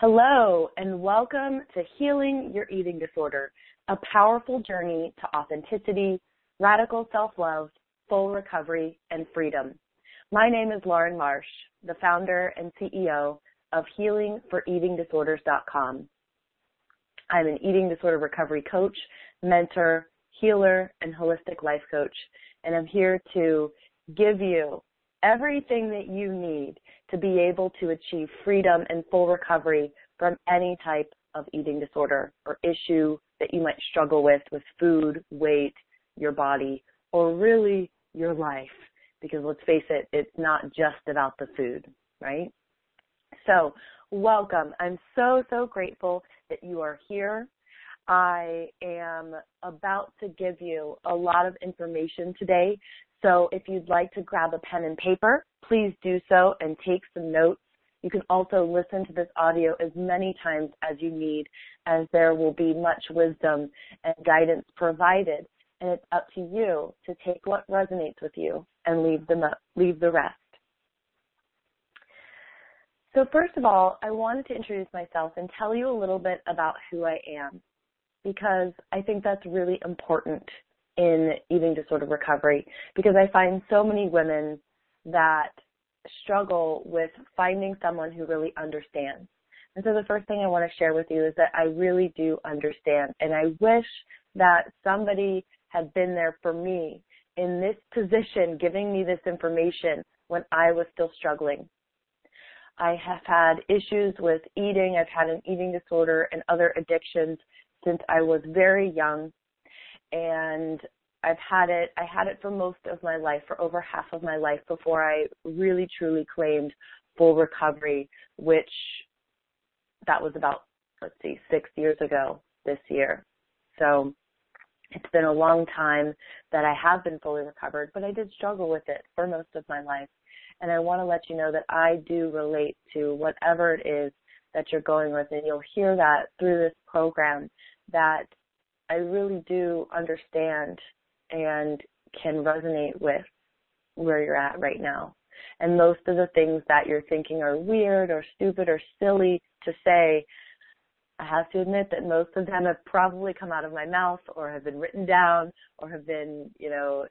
Hello, and welcome to Healing Your Eating Disorder, a powerful journey to authenticity, radical self love, full recovery, and freedom. My name is Lauren Marsh, the founder and CEO of HealingForEatingDisorders.com. I'm an eating disorder recovery coach, mentor, healer, and holistic life coach, and I'm here to give you everything that you need to be able to achieve freedom and full recovery from any type of eating disorder or issue that you might struggle with with food, weight, your body, or really your life. Because let's face it, it's not just about the food, right? So, welcome. I'm so, so grateful that you are here. I am about to give you a lot of information today so if you'd like to grab a pen and paper, please do so and take some notes. You can also listen to this audio as many times as you need as there will be much wisdom and guidance provided. And it's up to you to take what resonates with you and leave the, leave the rest. So first of all, I wanted to introduce myself and tell you a little bit about who I am because I think that's really important in eating disorder recovery because I find so many women that struggle with finding someone who really understands. And so the first thing I want to share with you is that I really do understand and I wish that somebody had been there for me in this position giving me this information when I was still struggling. I have had issues with eating. I've had an eating disorder and other addictions since I was very young and I've had it, I had it for most of my life, for over half of my life before I really truly claimed full recovery, which that was about, let's see, six years ago this year. So it's been a long time that I have been fully recovered, but I did struggle with it for most of my life. And I want to let you know that I do relate to whatever it is that you're going with, and you'll hear that through this program that I really do understand and can resonate with where you're at right now. And most of the things that you're thinking are weird or stupid or silly to say, I have to admit that most of them have probably come out of my mouth or have been written down or have been, you know,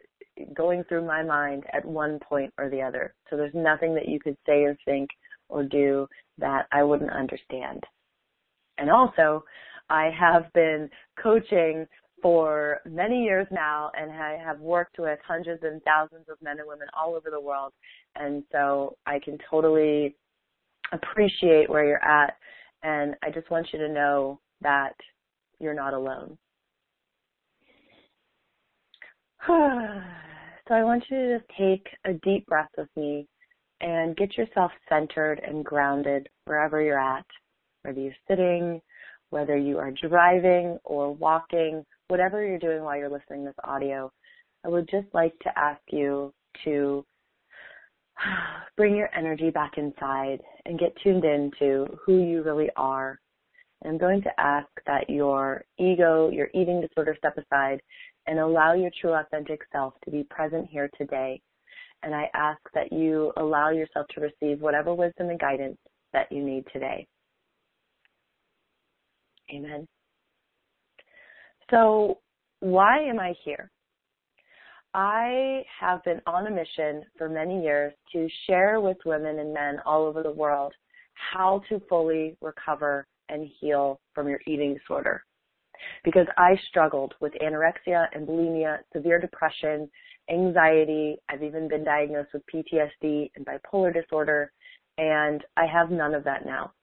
going through my mind at one point or the other. So there's nothing that you could say or think or do that I wouldn't understand. And also, I have been coaching for many years now and I have worked with hundreds and thousands of men and women all over the world. And so I can totally appreciate where you're at. And I just want you to know that you're not alone. so I want you to just take a deep breath with me and get yourself centered and grounded wherever you're at, whether you're sitting, whether you are driving or walking, whatever you're doing while you're listening to this audio, I would just like to ask you to bring your energy back inside and get tuned into who you really are. I'm going to ask that your ego, your eating disorder step aside and allow your true authentic self to be present here today. And I ask that you allow yourself to receive whatever wisdom and guidance that you need today. Amen. So, why am I here? I have been on a mission for many years to share with women and men all over the world how to fully recover and heal from your eating disorder. Because I struggled with anorexia and bulimia, severe depression, anxiety. I've even been diagnosed with PTSD and bipolar disorder, and I have none of that now.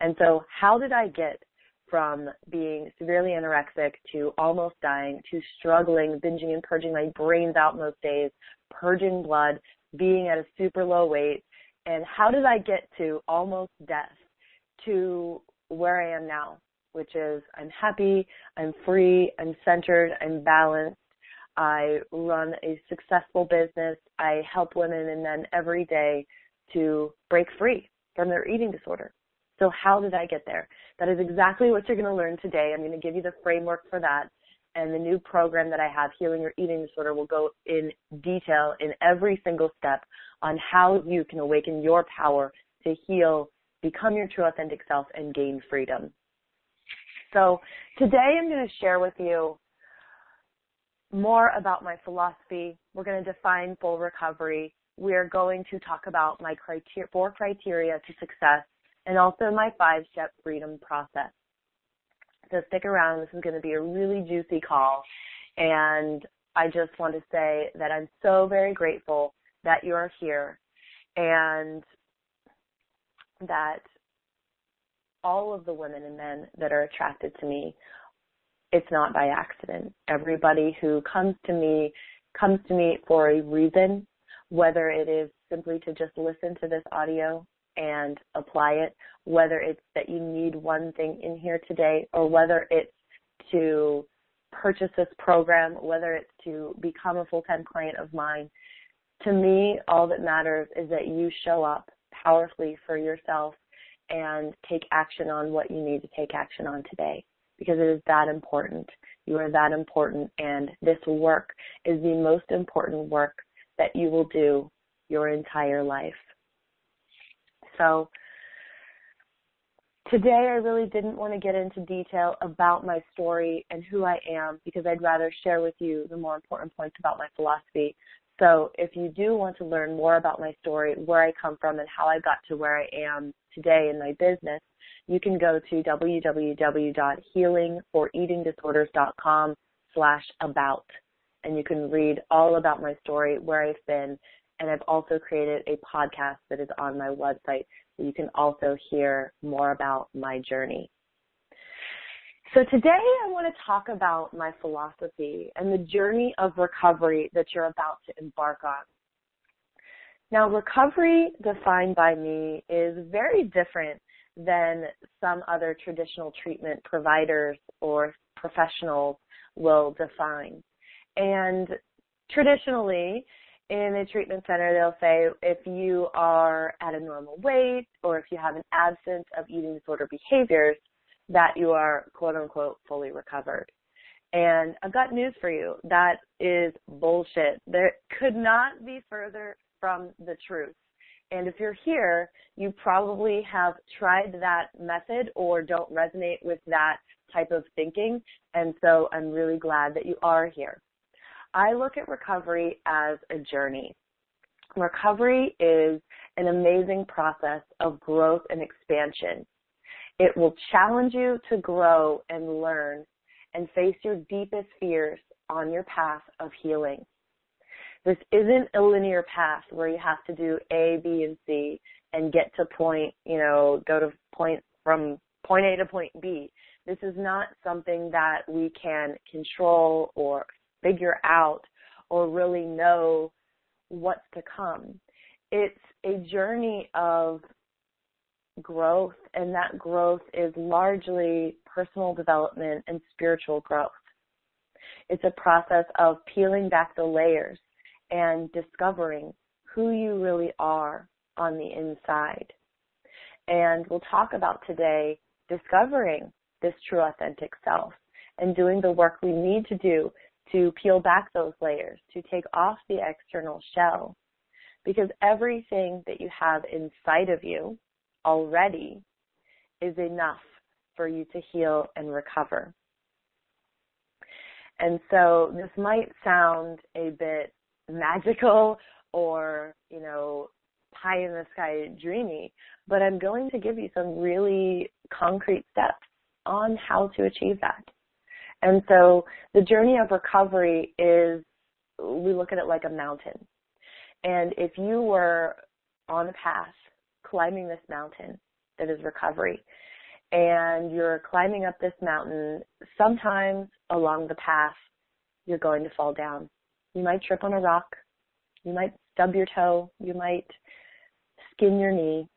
And so, how did I get from being severely anorexic to almost dying to struggling, binging and purging my brains out most days, purging blood, being at a super low weight. And how did I get to almost death to where I am now, which is I'm happy, I'm free, I'm centered, I'm balanced. I run a successful business. I help women and men every day to break free from their eating disorder. So how did I get there? That is exactly what you're going to learn today. I'm going to give you the framework for that. And the new program that I have, Healing Your Eating Disorder, will go in detail in every single step on how you can awaken your power to heal become your true authentic self and gain freedom. So today I'm going to share with you more about my philosophy. We're going to define full recovery. We're going to talk about my criteria, four criteria to success and also my five step freedom process. So stick around. This is going to be a really juicy call. And I just want to say that I'm so very grateful that you are here and that all of the women and men that are attracted to me, it's not by accident. Everybody who comes to me comes to me for a reason, whether it is simply to just listen to this audio and apply it, whether it's that you need one thing in here today or whether it's to purchase this program, whether it's to become a full-time client of mine. To me, all that matters is that you show up powerfully for yourself and take action on what you need to take action on today because it is that important. You are that important and this work is the most important work that you will do your entire life. So today I really didn't want to get into detail about my story and who I am because I'd rather share with you the more important points about my philosophy. So if you do want to learn more about my story, where I come from and how I got to where I am today in my business, you can go to www.healingforeatingdisorders.com slash about and you can read all about my story, where I've been, and I've also created a podcast that is on my website so you can also hear more about my journey. So today I want to talk about my philosophy and the journey of recovery that you're about to embark on. Now recovery defined by me is very different than some other traditional treatment providers or professionals will define. And traditionally, in a treatment center, they'll say if you are at a normal weight or if you have an absence of eating disorder behaviors, that you are quote unquote fully recovered. And I've got news for you. That is bullshit. There could not be further from the truth. And if you're here, you probably have tried that method or don't resonate with that type of thinking. And so I'm really glad that you are here. I look at recovery as a journey. Recovery is an amazing process of growth and expansion. It will challenge you to grow and learn and face your deepest fears on your path of healing. This isn't a linear path where you have to do A, B, and C and get to point, you know, go to point from point A to point B. This is not something that we can control or figure out or really know what's to come. It's a journey of growth, and that growth is largely personal development and spiritual growth. It's a process of peeling back the layers and discovering who you really are on the inside. And we'll talk about today discovering this true authentic self and doing the work we need to do to peel back those layers, to take off the external shell. Because everything that you have inside of you already is enough for you to heal and recover. And so this might sound a bit magical or, you know, pie in the sky dreamy, but I'm going to give you some really concrete steps on how to achieve that. And so the journey of recovery is, we look at it like a mountain. And if you were on a path climbing this mountain that is recovery, and you're climbing up this mountain, sometimes along the path, you're going to fall down. You might trip on a rock. You might stub your toe. You might skin your knee.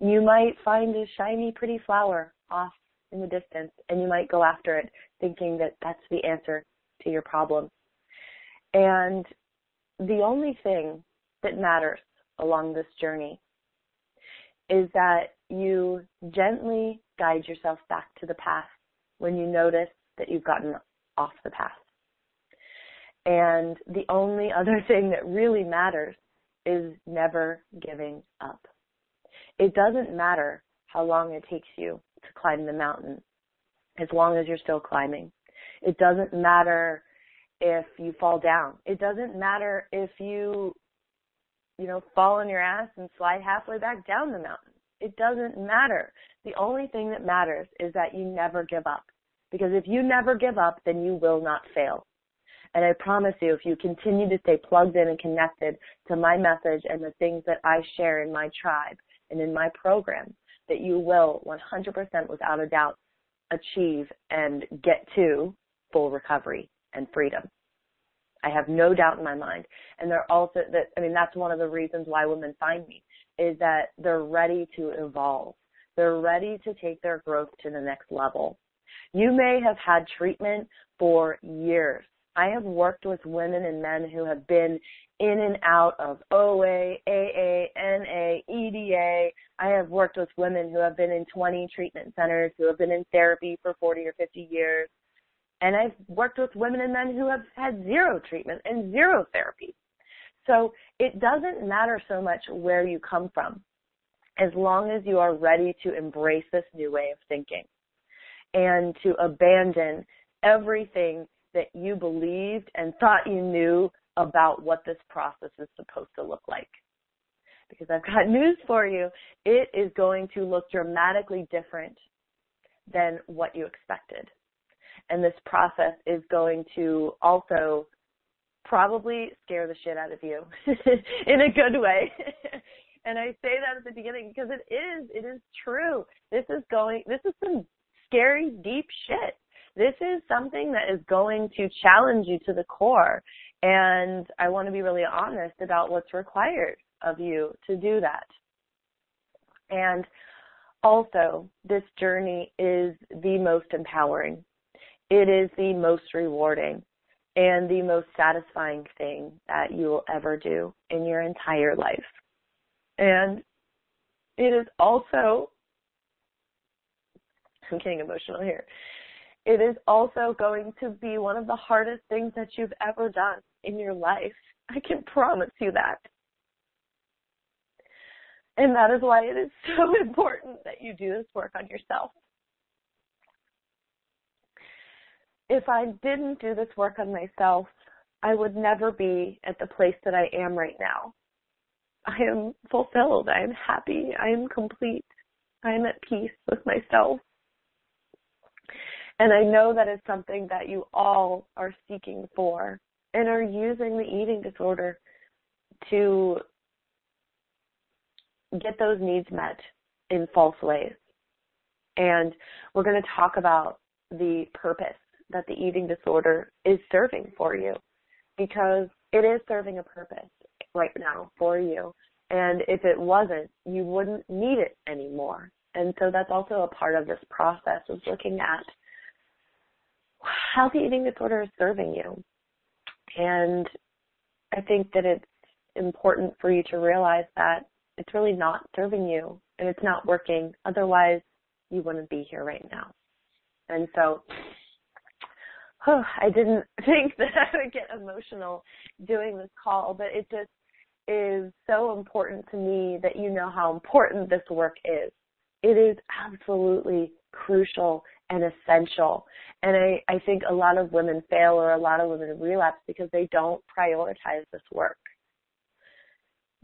You might find a shiny, pretty flower off in the distance and you might go after it thinking that that's the answer to your problem. And the only thing that matters along this journey is that you gently guide yourself back to the path when you notice that you've gotten off the path. And the only other thing that really matters is never giving up. It doesn't matter how long it takes you to climb the mountain, as long as you're still climbing. It doesn't matter if you fall down. It doesn't matter if you, you know, fall on your ass and slide halfway back down the mountain. It doesn't matter. The only thing that matters is that you never give up. Because if you never give up, then you will not fail. And I promise you, if you continue to stay plugged in and connected to my message and the things that I share in my tribe and in my program, that you will 100% without a doubt achieve and get to full recovery and freedom. I have no doubt in my mind. And they're also that I mean that's one of the reasons why women find me is that they're ready to evolve. They're ready to take their growth to the next level. You may have had treatment for years. I have worked with women and men who have been in and out of OA, AA, NA, EDA. I have worked with women who have been in 20 treatment centers, who have been in therapy for 40 or 50 years. And I've worked with women and men who have had zero treatment and zero therapy. So it doesn't matter so much where you come from as long as you are ready to embrace this new way of thinking and to abandon everything that you believed and thought you knew about what this process is supposed to look like. Because I've got news for you. It is going to look dramatically different than what you expected. And this process is going to also probably scare the shit out of you in a good way. and I say that at the beginning because it is, it is true. This is going, this is some scary, deep shit. This is something that is going to challenge you to the core. And I want to be really honest about what's required of you to do that. And also, this journey is the most empowering. It is the most rewarding and the most satisfying thing that you will ever do in your entire life. And it is also, I'm getting emotional here. It is also going to be one of the hardest things that you've ever done in your life. I can promise you that. And that is why it is so important that you do this work on yourself. if I didn't do this work on myself, I would never be at the place that I am right now. I am fulfilled. I am happy. I am complete. I am at peace with myself. And I know that is something that you all are seeking for and are using the eating disorder to get those needs met in false ways. And we're going to talk about the purpose that the eating disorder is serving for you because it is serving a purpose right now for you. And if it wasn't, you wouldn't need it anymore. And so that's also a part of this process of looking at how the eating disorder is serving you. And I think that it's important for you to realize that it's really not serving you and it's not working. Otherwise, you wouldn't be here right now. And so oh, I didn't think that I would get emotional doing this call, but it just is so important to me that you know how important this work is. It is absolutely crucial and essential. And I, I think a lot of women fail or a lot of women relapse because they don't prioritize this work.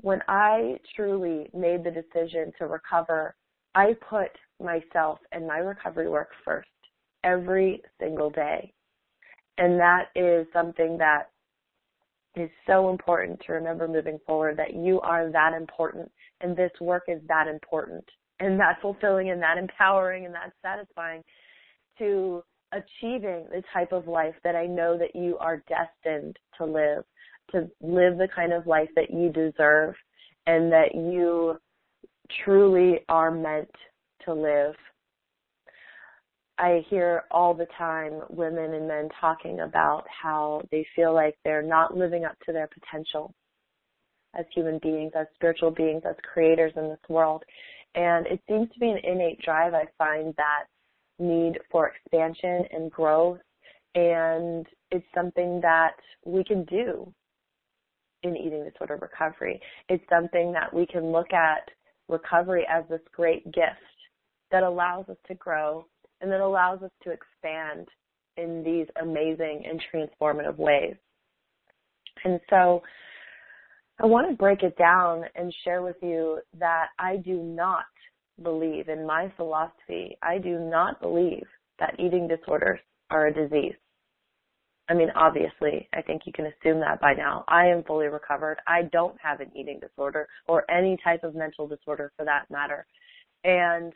When I truly made the decision to recover, I put myself and my recovery work first every single day. And that is something that is so important to remember moving forward that you are that important and this work is that important and that fulfilling and that empowering and that satisfying to achieving the type of life that I know that you are destined to live, to live the kind of life that you deserve and that you truly are meant to live. I hear all the time women and men talking about how they feel like they're not living up to their potential as human beings, as spiritual beings, as creators in this world. And it seems to be an innate drive. I find that need for expansion and growth. And it's something that we can do in eating disorder recovery. It's something that we can look at recovery as this great gift that allows us to grow and that allows us to expand in these amazing and transformative ways. And so I want to break it down and share with you that I do not believe in my philosophy, I do not believe that eating disorders are a disease. I mean, obviously, I think you can assume that by now. I am fully recovered. I don't have an eating disorder or any type of mental disorder for that matter. And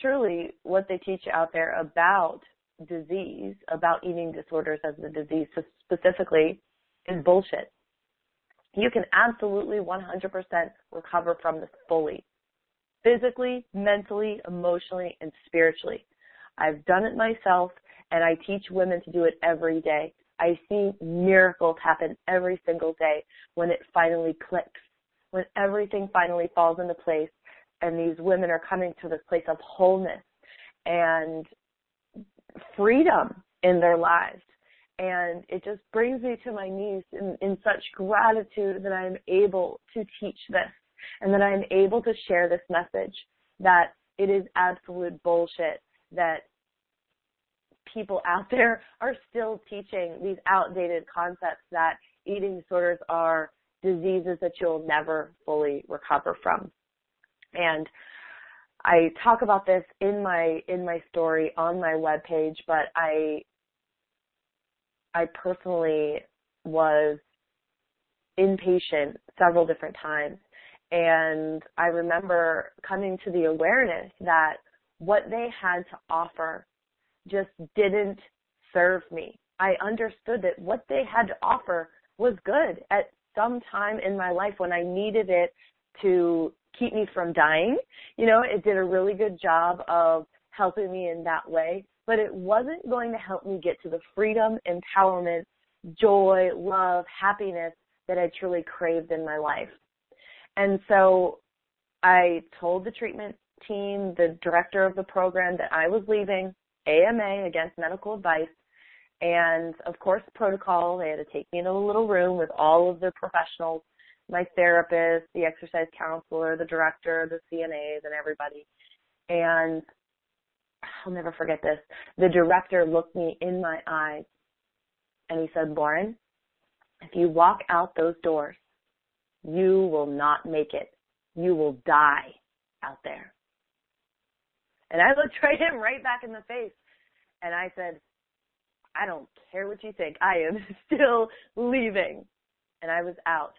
truly, what they teach you out there about disease, about eating disorders as a disease specifically, is bullshit. You can absolutely 100% recover from this fully. Physically, mentally, emotionally, and spiritually. I've done it myself and I teach women to do it every day. I see miracles happen every single day when it finally clicks, when everything finally falls into place and these women are coming to this place of wholeness and freedom in their lives and it just brings me to my knees in, in such gratitude that I'm able to teach this and that I'm able to share this message that it is absolute bullshit that people out there are still teaching these outdated concepts that eating disorders are diseases that you'll never fully recover from. And I talk about this in my in my story on my webpage, but I I personally was inpatient several different times. And I remember coming to the awareness that what they had to offer just didn't serve me. I understood that what they had to offer was good at some time in my life when I needed it to keep me from dying. You know, it did a really good job of helping me in that way but it wasn't going to help me get to the freedom, empowerment, joy, love, happiness that I truly craved in my life. And so I told the treatment team, the director of the program that I was leaving AMA against medical advice. And of course, protocol, they had to take me into a little room with all of the professionals, my therapist, the exercise counselor, the director, the CNAs, and everybody. And I'll never forget this. The director looked me in my eyes and he said, Lauren, if you walk out those doors, you will not make it. You will die out there. And I looked right him right back in the face and I said, I don't care what you think. I am still leaving. And I was out.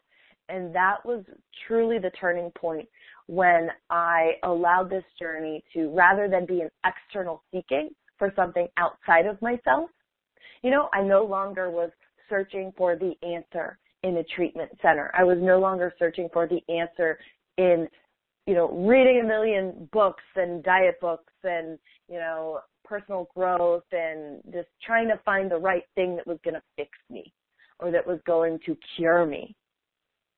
And that was truly the turning point when I allowed this journey to, rather than be an external seeking for something outside of myself, you know, I no longer was searching for the answer in a treatment center. I was no longer searching for the answer in, you know, reading a million books and diet books and, you know, personal growth and just trying to find the right thing that was going to fix me or that was going to cure me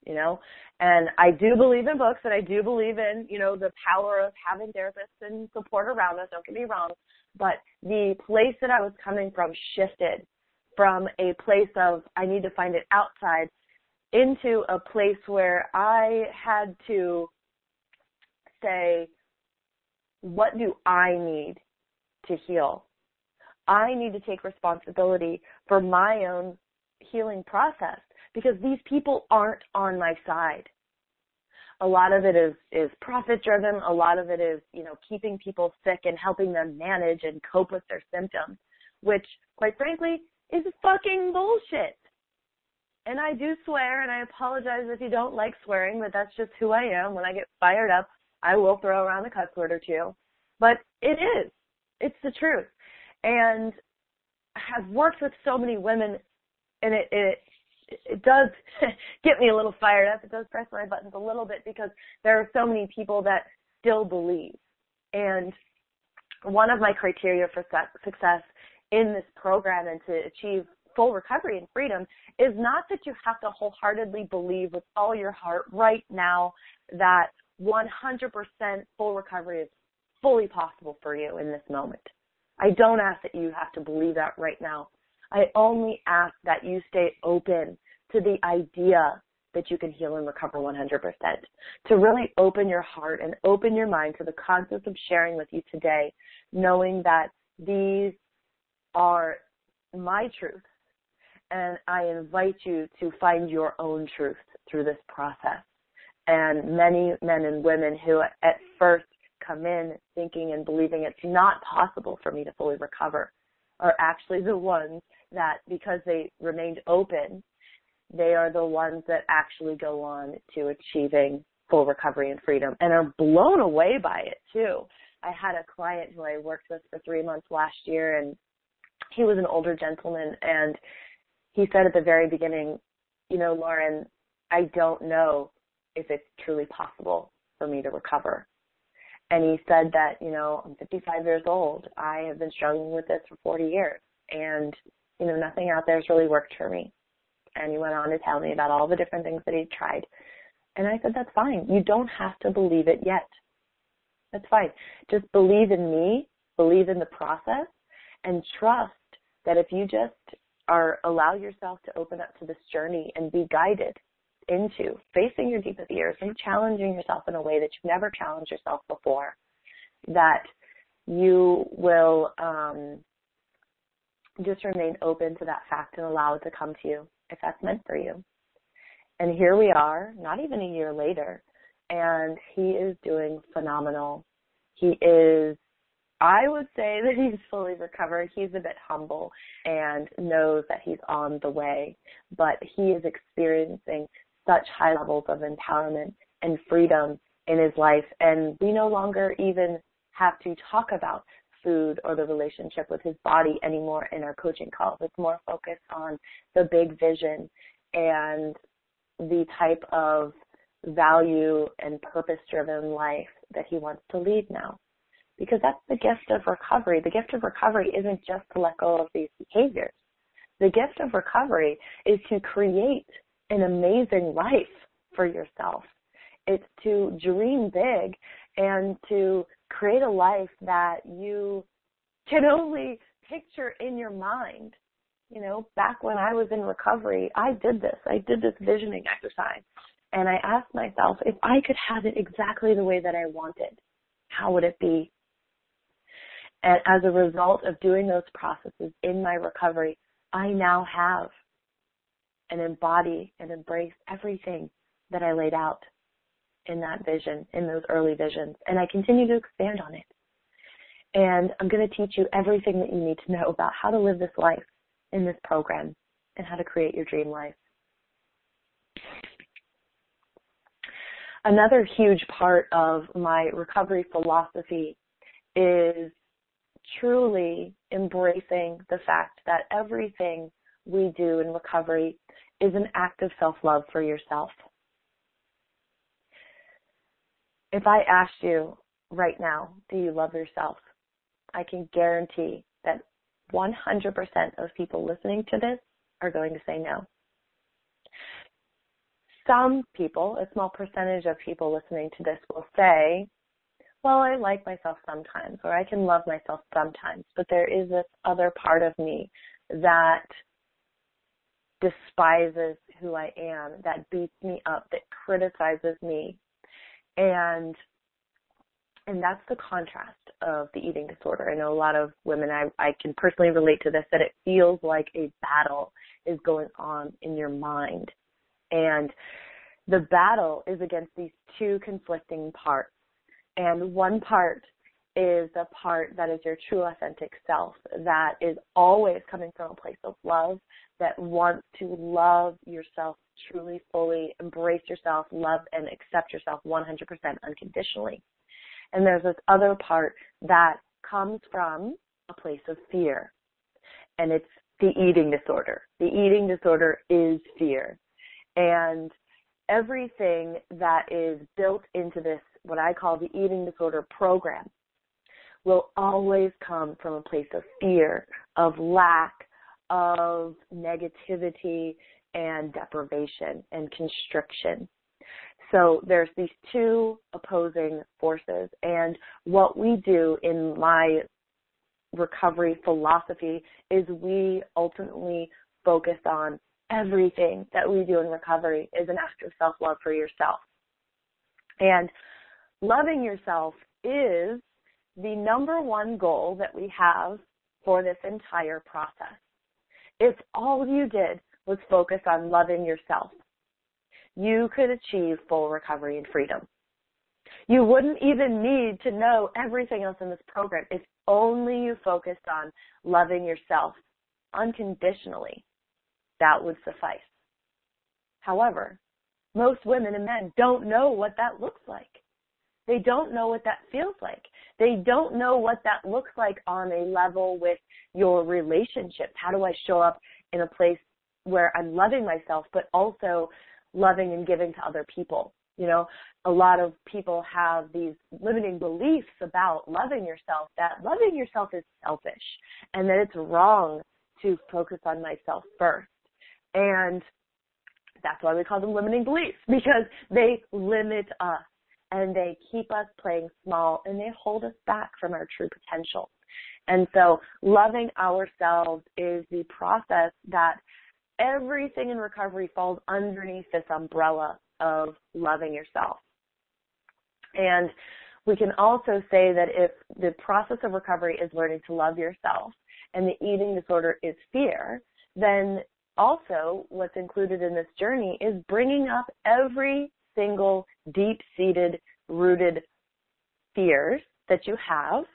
you know. And I do believe in books and I do believe in, you know, the power of having therapists and support around us, don't get me wrong. But the place that I was coming from shifted from a place of I need to find it outside into a place where I had to say, what do I need to heal? I need to take responsibility for my own healing process because these people aren't on my side. A lot of it is is profit driven, a lot of it is, you know, keeping people sick and helping them manage and cope with their symptoms, which quite frankly is fucking bullshit. And I do swear and I apologize if you don't like swearing, but that's just who I am. When I get fired up, I will throw around a cuss word or two. But it is. It's the truth. And I have worked with so many women and it, it it does get me a little fired up. It does press my buttons a little bit because there are so many people that still believe. And one of my criteria for success in this program and to achieve full recovery and freedom is not that you have to wholeheartedly believe with all your heart right now that 100% full recovery is fully possible for you in this moment. I don't ask that you have to believe that right now. I only ask that you stay open to the idea that you can heal and recover 100%. To really open your heart and open your mind to the concepts of sharing with you today, knowing that these are my truths. And I invite you to find your own truth through this process. And many men and women who at first come in thinking and believing it's not possible for me to fully recover are actually the ones that because they remained open, they are the ones that actually go on to achieving full recovery and freedom and are blown away by it too. I had a client who I worked with for three months last year and he was an older gentleman and he said at the very beginning, you know, Lauren, I don't know if it's truly possible for me to recover. And he said that, you know, I'm 55 years old. I have been struggling with this for 40 years and, you know, nothing out there has really worked for me. And he went on to tell me about all the different things that he'd tried. And I said, that's fine. You don't have to believe it yet. That's fine. Just believe in me, believe in the process, and trust that if you just are allow yourself to open up to this journey and be guided into facing your deepest fears and challenging yourself in a way that you've never challenged yourself before, that you will um, just remain open to that fact and allow it to come to you if that's meant for you. And here we are, not even a year later, and he is doing phenomenal. He is, I would say that he's fully recovered. He's a bit humble and knows that he's on the way, but he is experiencing such high levels of empowerment and freedom in his life. And we no longer even have to talk about food or the relationship with his body anymore in our coaching calls. It's more focused on the big vision and the type of value and purpose driven life that he wants to lead now. Because that's the gift of recovery. The gift of recovery isn't just to let go of these behaviors. The gift of recovery is to create an amazing life for yourself. It's to dream big and to create a life that you can only picture in your mind. You know, back when I was in recovery, I did this. I did this visioning exercise. And I asked myself, if I could have it exactly the way that I wanted, how would it be? And as a result of doing those processes in my recovery, I now have and embody and embrace everything that I laid out in that vision, in those early visions. And I continue to expand on it. And I'm going to teach you everything that you need to know about how to live this life in this program and how to create your dream life. Another huge part of my recovery philosophy is truly embracing the fact that everything we do in recovery is an act of self-love for yourself. If I asked you right now, do you love yourself? I can guarantee that 100% of people listening to this are going to say no. Some people, a small percentage of people listening to this will say, well, I like myself sometimes, or I can love myself sometimes, but there is this other part of me that despises who I am, that beats me up, that criticizes me. And and that's the contrast of the eating disorder. I know a lot of women I, I can personally relate to this that it feels like a battle is going on in your mind. And the battle is against these two conflicting parts. And one part is the part that is your true authentic self that is always coming from a place of love that wants to love yourself truly, fully, embrace yourself, love and accept yourself 100% unconditionally. And there's this other part that comes from a place of fear. And it's the eating disorder. The eating disorder is fear. And everything that is built into this, what I call the eating disorder program, will always come from a place of fear, of lack, of negativity and deprivation and constriction. So there's these two opposing forces and what we do in my recovery philosophy is we ultimately focus on everything that we do in recovery is an act of self-love for yourself. And loving yourself is the number one goal that we have for this entire process. If all you did was focus on loving yourself, you could achieve full recovery and freedom. You wouldn't even need to know everything else in this program if only you focused on loving yourself unconditionally. That would suffice. However, most women and men don't know what that looks like. They don't know what that feels like. They don't know what that looks like on a level with your relationships. How do I show up in a place where I'm loving myself, but also loving and giving to other people? You know, a lot of people have these limiting beliefs about loving yourself that loving yourself is selfish and that it's wrong to focus on myself first. And that's why we call them limiting beliefs because they limit us and they keep us playing small and they hold us back from our true potential. And so loving ourselves is the process that everything in recovery falls underneath this umbrella of loving yourself. And we can also say that if the process of recovery is learning to love yourself and the eating disorder is fear, then also what's included in this journey is bringing up every single deep-seated, rooted fears that you have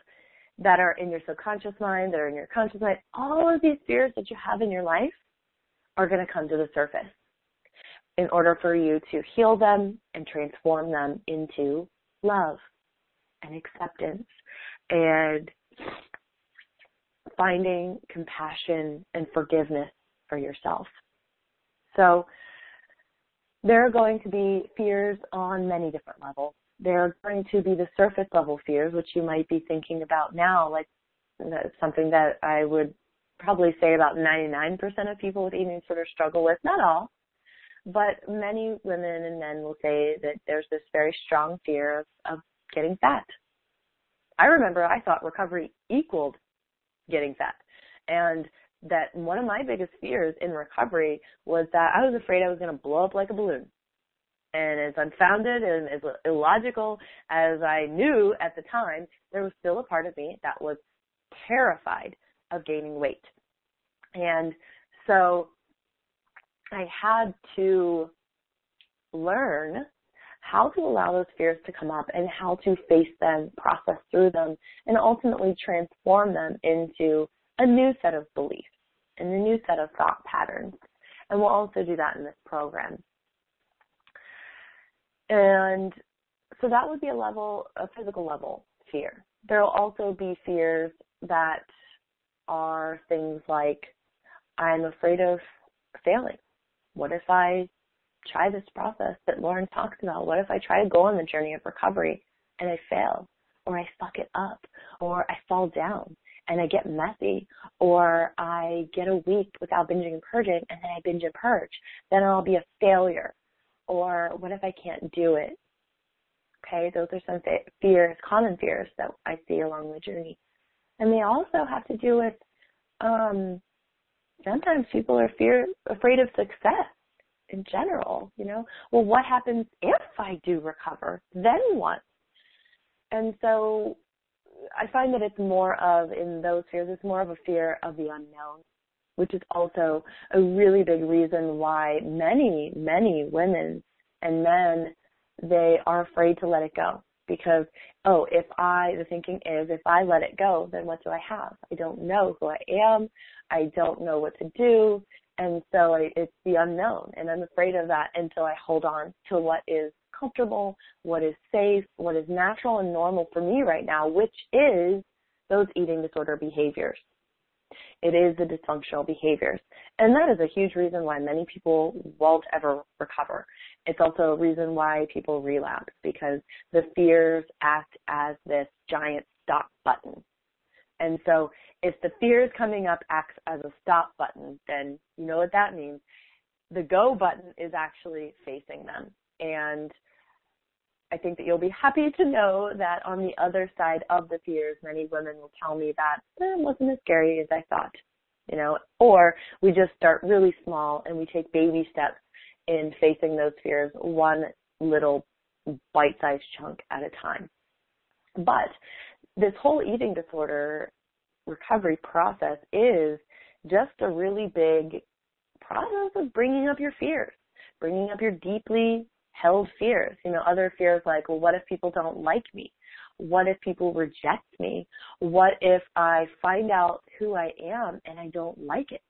that are in your subconscious mind, that are in your conscious mind. All of these fears that you have in your life are going to come to the surface in order for you to heal them and transform them into love and acceptance and finding compassion and forgiveness for yourself. So there are going to be fears on many different levels. There are going to be the surface level fears, which you might be thinking about now, like uh, something that I would probably say about 99% of people with eating disorder struggle with. Not all, but many women and men will say that there's this very strong fear of, of getting fat. I remember I thought recovery equaled getting fat. And that one of my biggest fears in recovery was that I was afraid I was going to blow up like a balloon. And as unfounded and as illogical as I knew at the time, there was still a part of me that was terrified of gaining weight. And so I had to learn how to allow those fears to come up and how to face them, process through them, and ultimately transform them into a new set of beliefs and a new set of thought patterns. And we'll also do that in this program. And so that would be a level, a physical level fear. There will also be fears that are things like, I'm afraid of failing. What if I try this process that Lauren talks about? What if I try to go on the journey of recovery and I fail or I fuck it up or I fall down and I get messy or I get a week without binging and purging and then I binge and purge? Then I'll be a failure. Or what if I can't do it? Okay, those are some fears, common fears that I see along the journey. And they also have to do with um, sometimes people are fear afraid of success in general, you know. Well, what happens if I do recover? Then what? And so I find that it's more of in those fears, it's more of a fear of the unknown, which is also a really big reason why many, many women and men they are afraid to let it go. Because oh if i the thinking is if i let it go then what do i have? I don't know who i am. I don't know what to do. And so I, it's the unknown and i'm afraid of that and so i hold on to what is comfortable what is safe what is natural and normal for me right now which is those eating disorder behaviors it is the dysfunctional behaviors. And that is a huge reason why many people won't ever recover. It's also a reason why people relapse because the fears act as this giant stop button. And so if the fears coming up acts as a stop button, then you know what that means. The go button is actually facing them. And I think that you'll be happy to know that on the other side of the fears, many women will tell me that eh, it wasn't as scary as I thought. you know, or we just start really small and we take baby steps in facing those fears one little bite-sized chunk at a time. But this whole eating disorder recovery process is just a really big process of bringing up your fears, bringing up your deeply held fears. You know, other fears like, well, what if people don't like me? What if people reject me? What if I find out who I am and I don't like it?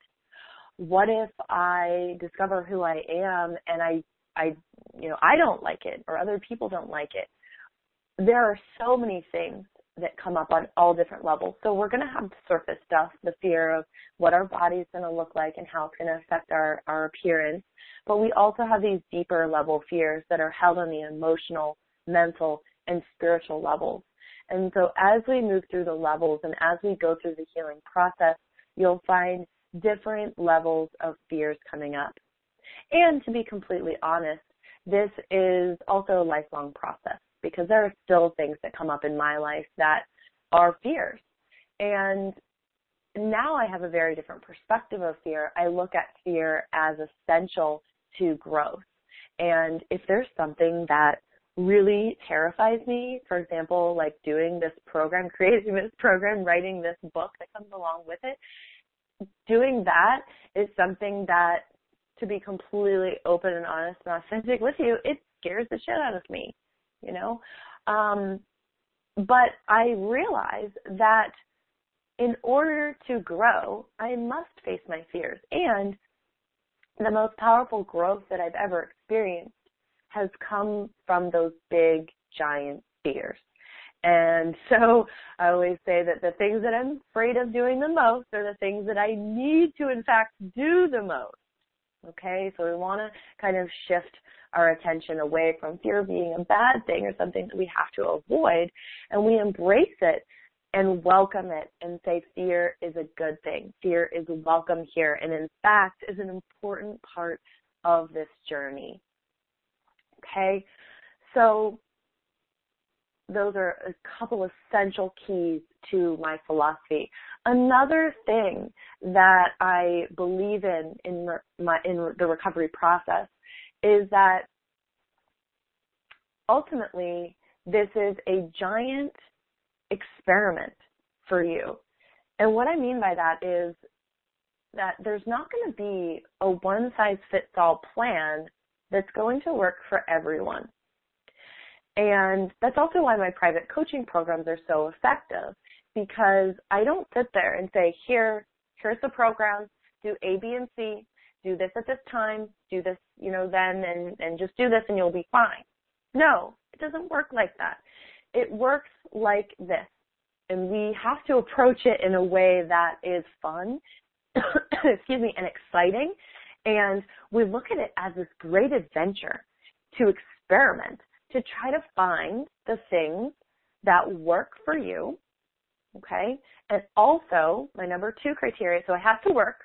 What if I discover who I am and I, I, you know, I don't like it or other people don't like it? There are so many things that come up on all different levels. So we're going to have surface stuff, the fear of what our body's going to look like and how it's going to affect our, our appearance. But we also have these deeper level fears that are held on the emotional, mental, and spiritual levels. And so as we move through the levels and as we go through the healing process, you'll find different levels of fears coming up. And to be completely honest, this is also a lifelong process because there are still things that come up in my life that are fears. And now I have a very different perspective of fear. I look at fear as essential to growth. And if there's something that really terrifies me, for example, like doing this program, creating this program, writing this book that comes along with it, doing that is something that, to be completely open and honest and authentic with you, it scares the shit out of me you know? Um, but I realize that in order to grow, I must face my fears. And the most powerful growth that I've ever experienced has come from those big, giant fears. And so I always say that the things that I'm afraid of doing the most are the things that I need to, in fact, do the most. Okay, so we want to kind of shift our attention away from fear being a bad thing or something that we have to avoid and we embrace it and welcome it and say fear is a good thing. Fear is welcome here and in fact is an important part of this journey. Okay? So those are a couple essential keys to my philosophy. Another thing that I believe in in my in the recovery process is that ultimately this is a giant experiment for you. And what I mean by that is that there's not going to be a one size fits all plan that's going to work for everyone. And that's also why my private coaching programs are so effective because I don't sit there and say, here, here's the program, do A, B, and C, do this at this time, do this, you know, then, and, and just do this and you'll be fine. No, it doesn't work like that. It works like this. And we have to approach it in a way that is fun, excuse me, and exciting. And we look at it as this great adventure to experiment, to try to find the things that work for you. Okay. And also my number two criteria, so I have to work,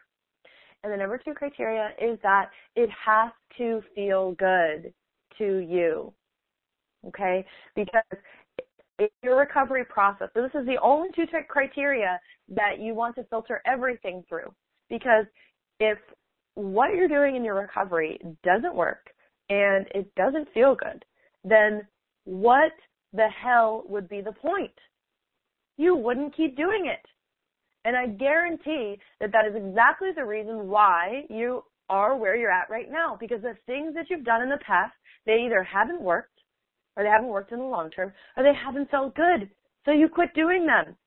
and the number two criteria is that it has to feel good to you. Okay? Because in your recovery process, so this is the only two criteria that you want to filter everything through. Because if what you're doing in your recovery doesn't work and it doesn't feel good, then what the hell would be the point? You wouldn't keep doing it. And I guarantee that that is exactly the reason why you are where you're at right now. Because the things that you've done in the past, they either haven't worked, or they haven't worked in the long term, or they haven't felt good. So you quit doing them.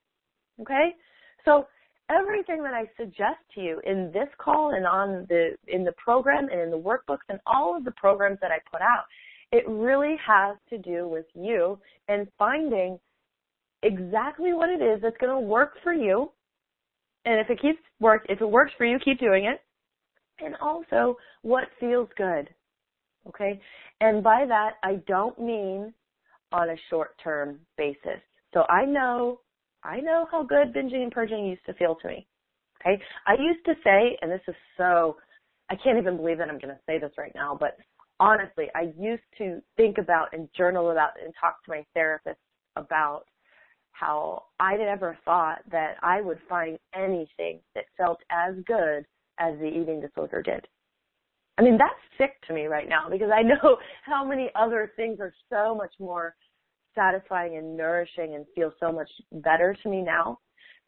Okay? So everything that I suggest to you in this call and on the in the program and in the workbooks and all of the programs that I put out, it really has to do with you and finding exactly what it is that's going to work for you and if it keeps work, if it works for you, keep doing it. And also what feels good. Okay? And by that, I don't mean on a short term basis. So I know, I know how good binging and purging used to feel to me. Okay? I used to say, and this is so, I can't even believe that I'm going to say this right now, but honestly, I used to think about and journal about and talk to my therapist about how I never thought that I would find anything that felt as good as the eating disorder did. I mean, that's sick to me right now because I know how many other things are so much more satisfying and nourishing and feel so much better to me now.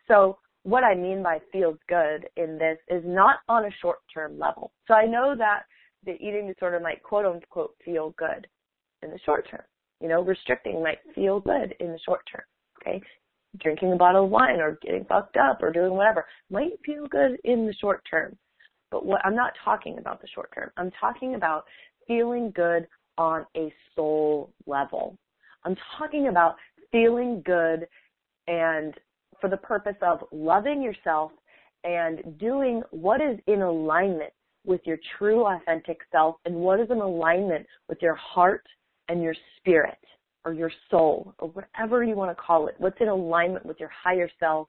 So what I mean by feels good in this is not on a short term level. So I know that the eating disorder might quote unquote feel good in the short term. You know, restricting might feel good in the short term. Okay. Drinking a bottle of wine or getting fucked up or doing whatever might feel good in the short term. But what I'm not talking about the short term. I'm talking about feeling good on a soul level. I'm talking about feeling good and for the purpose of loving yourself and doing what is in alignment with your true authentic self and what is in alignment with your heart and your spirit or your soul or whatever you want to call it. What's in alignment with your higher self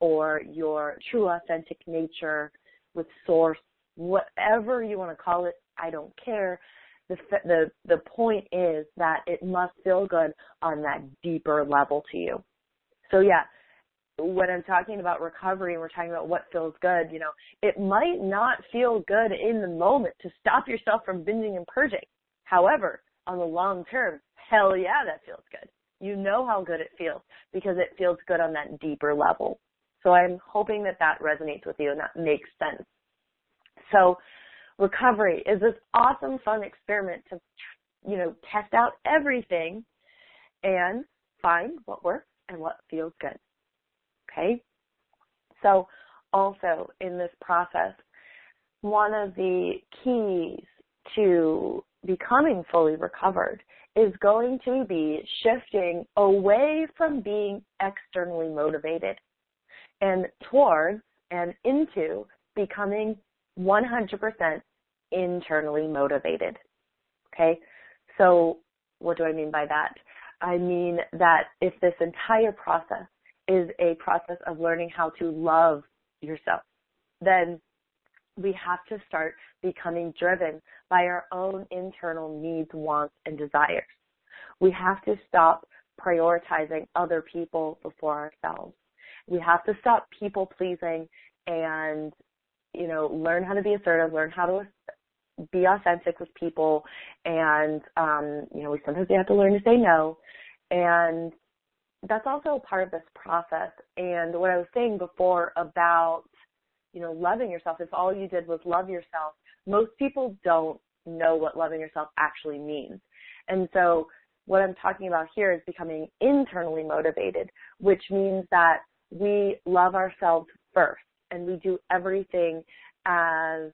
or your true authentic nature with source, whatever you want to call it, I don't care. The, the, the point is that it must feel good on that deeper level to you. So yeah, when I'm talking about recovery and we're talking about what feels good, you know, it might not feel good in the moment to stop yourself from binging and purging. However, on the long term, hell yeah, that feels good. You know how good it feels because it feels good on that deeper level. So I'm hoping that that resonates with you and that makes sense. So recovery is this awesome fun experiment to, you know, test out everything and find what works and what feels good. Okay? So also in this process, one of the keys to becoming fully recovered is going to be shifting away from being externally motivated and towards and into becoming 100% internally motivated. Okay? So what do I mean by that? I mean that if this entire process is a process of learning how to love yourself, then we have to start becoming driven by our own internal needs, wants, and desires. We have to stop prioritizing other people before ourselves. We have to stop people pleasing and, you know, learn how to be assertive, learn how to be authentic with people, and, um, you know, we sometimes we have to learn to say no. And that's also part of this process. And what I was saying before about, you know, loving yourself, if all you did was love yourself, most people don't know what loving yourself actually means. And so what I'm talking about here is becoming internally motivated, which means that we love ourselves first and we do everything as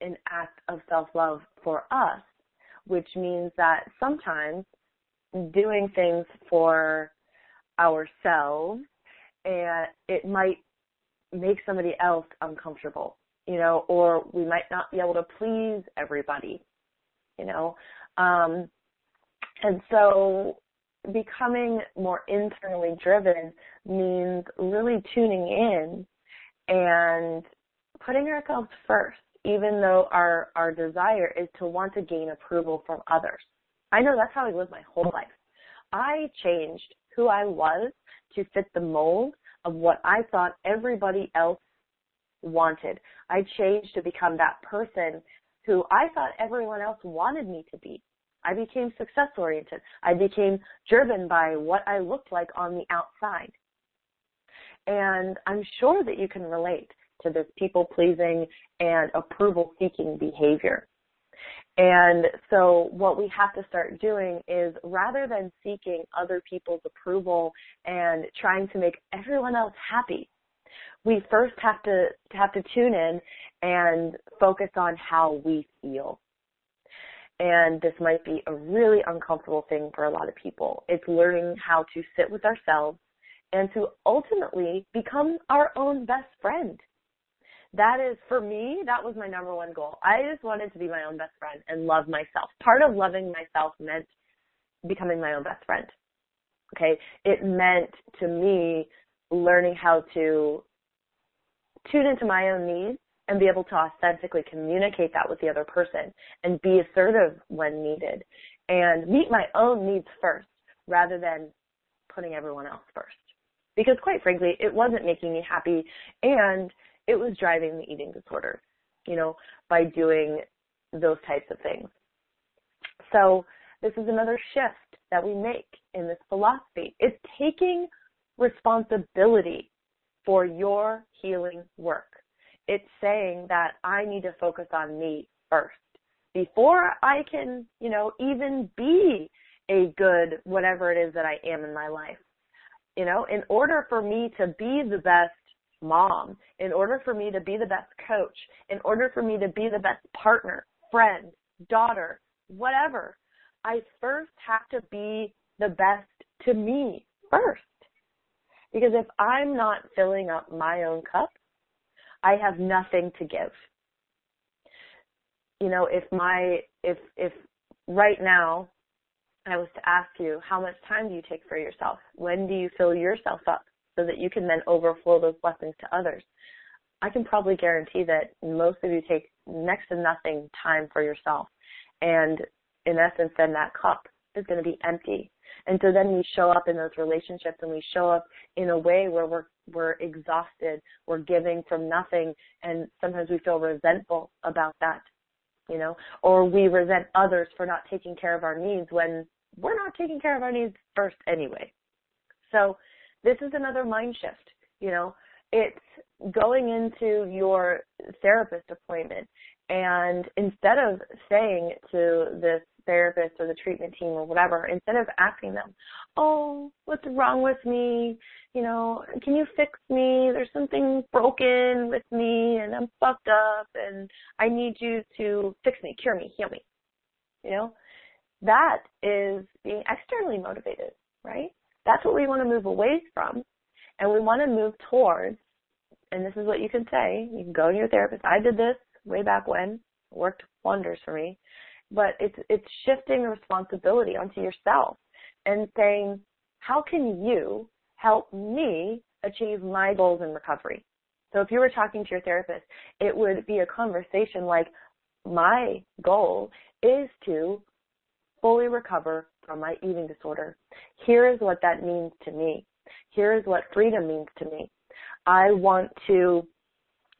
an act of self-love for us, which means that sometimes doing things for ourselves and it might make somebody else uncomfortable, you know, or we might not be able to please everybody, you know. Um, and so becoming more internally driven means really tuning in and putting ourselves first, even though our, our desire is to want to gain approval from others. I know that's how I lived my whole life. I changed who I was to fit the mold of what I thought everybody else wanted. I changed to become that person who I thought everyone else wanted me to be. I became success oriented. I became driven by what I looked like on the outside. And I'm sure that you can relate to this people pleasing and approval seeking behavior. And so what we have to start doing is rather than seeking other people's approval and trying to make everyone else happy, we first have to have to tune in and focus on how we feel. And this might be a really uncomfortable thing for a lot of people. It's learning how to sit with ourselves and to ultimately become our own best friend that is for me that was my number one goal. I just wanted to be my own best friend and love myself. Part of loving myself meant becoming my own best friend okay? It meant to me learning how to tune into my own needs and be able to authentically communicate that with the other person and be assertive when needed and meet my own needs first rather than putting everyone else first. Because quite frankly, it wasn't making me happy and it was driving the eating disorder, you know, by doing those types of things. So this is another shift that we make in this philosophy. It's taking responsibility for your healing work. It's saying that I need to focus on me first before I can, you know, even be a good whatever it is that I am in my life. You know, in order for me to be the best mom, in order for me to be the best coach, in order for me to be the best partner, friend, daughter, whatever, I first have to be the best to me first. Because if I'm not filling up my own cup, I have nothing to give. You know, if my, if, if right now I was to ask you, how much time do you take for yourself? When do you fill yourself up so that you can then overflow those blessings to others? I can probably guarantee that most of you take next to nothing time for yourself. And in essence, then that cup is going to be empty. And so then we show up in those relationships and we show up in a way where we're, we're exhausted, we're giving from nothing, and sometimes we feel resentful about that you know, or we resent others for not taking care of our needs when we're not taking care of our needs first anyway. So this is another mind shift, you know, it's going into your therapist appointment and instead of saying to this therapist or the treatment team or whatever, instead of asking them, oh, what's wrong with me? You know, can you fix me? There's something broken with me and I'm fucked up and I need you to fix me, cure me, heal me. You know, that is being externally motivated, right? That's what we want to move away from. And we want to move towards, and this is what you can say, you can go to your therapist. I did this way back when, It worked wonders for me but it's it's shifting responsibility onto yourself and saying, how can you help me achieve my goals in recovery? So if you were talking to your therapist, it would be a conversation like, my goal is to fully recover from my eating disorder. Here is what that means to me. Here is what freedom means to me. I want to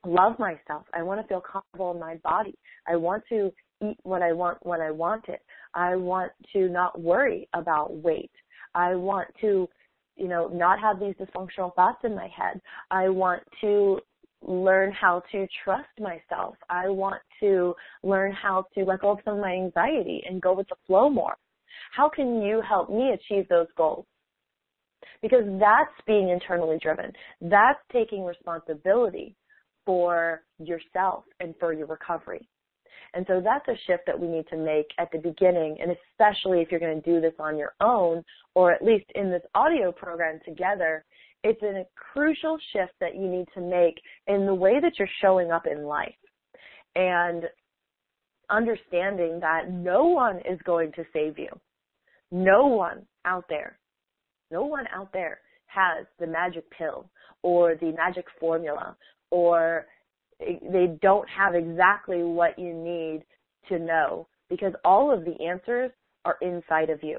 love myself. I want to feel comfortable in my body. I want to eat what I want when I want it. I want to not worry about weight. I want to, you know, not have these dysfunctional thoughts in my head. I want to learn how to trust myself. I want to learn how to let go of some of my anxiety and go with the flow more. How can you help me achieve those goals? Because that's being internally driven. That's taking responsibility for yourself and for your recovery. And so that's a shift that we need to make at the beginning, and especially if you're going to do this on your own, or at least in this audio program together, it's a crucial shift that you need to make in the way that you're showing up in life. And understanding that no one is going to save you. No one out there, no one out there has the magic pill or the magic formula or they don't have exactly what you need to know because all of the answers are inside of you.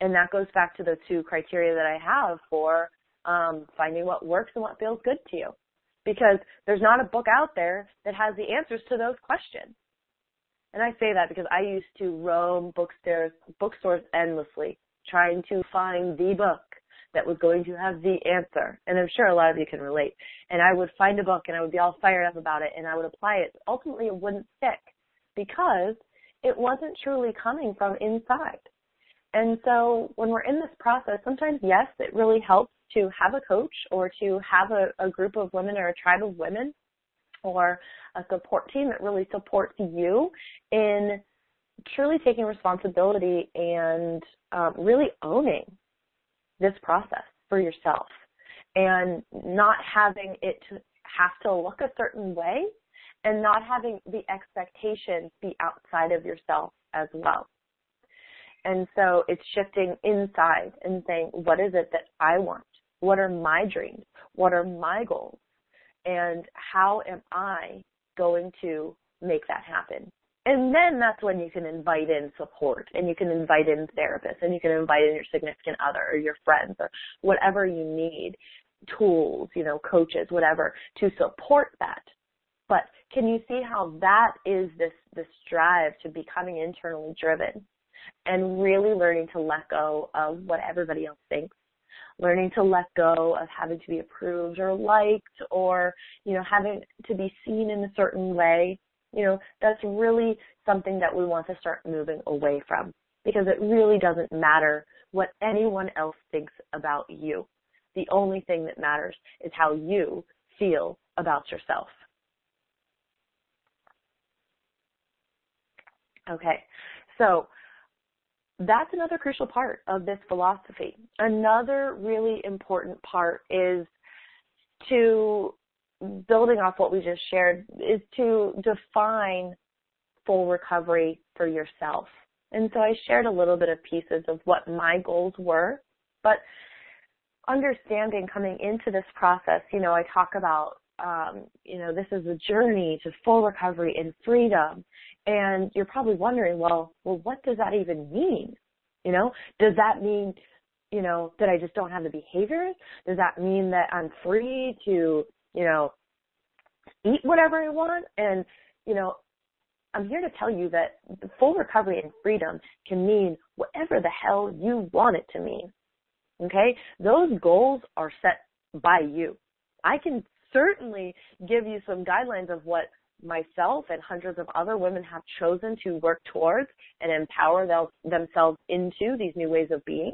And that goes back to the two criteria that I have for um, finding what works and what feels good to you. Because there's not a book out there that has the answers to those questions. And I say that because I used to roam bookstores, bookstores endlessly, trying to find the book that was going to have the answer. And I'm sure a lot of you can relate. And I would find a book and I would be all fired up about it and I would apply it. Ultimately, it wouldn't stick because it wasn't truly coming from inside. And so when we're in this process, sometimes, yes, it really helps to have a coach or to have a, a group of women or a tribe of women or a support team that really supports you in truly taking responsibility and um, really owning this process for yourself and not having it to have to look a certain way and not having the expectations be outside of yourself as well. And so it's shifting inside and saying, what is it that I want? What are my dreams? What are my goals? And how am I going to make that happen? And then that's when you can invite in support and you can invite in therapists and you can invite in your significant other or your friends or whatever you need, tools, you know, coaches, whatever, to support that. But can you see how that is this, this drive to becoming internally driven and really learning to let go of what everybody else thinks? Learning to let go of having to be approved or liked or, you know, having to be seen in a certain way. You know, that's really something that we want to start moving away from because it really doesn't matter what anyone else thinks about you. The only thing that matters is how you feel about yourself. Okay, so that's another crucial part of this philosophy. Another really important part is to building off what we just shared is to define full recovery for yourself. And so I shared a little bit of pieces of what my goals were, but understanding coming into this process, you know, I talk about um, you know, this is a journey to full recovery and freedom. And you're probably wondering, well, well, what does that even mean? You know, does that mean, you know, that I just don't have the behaviors? Does that mean that I'm free to, you know, eat whatever I want? And, you know, I'm here to tell you that full recovery and freedom can mean whatever the hell you want it to mean. Okay? Those goals are set by you. I can certainly give you some guidelines of what myself and hundreds of other women have chosen to work towards and empower themselves into these new ways of being.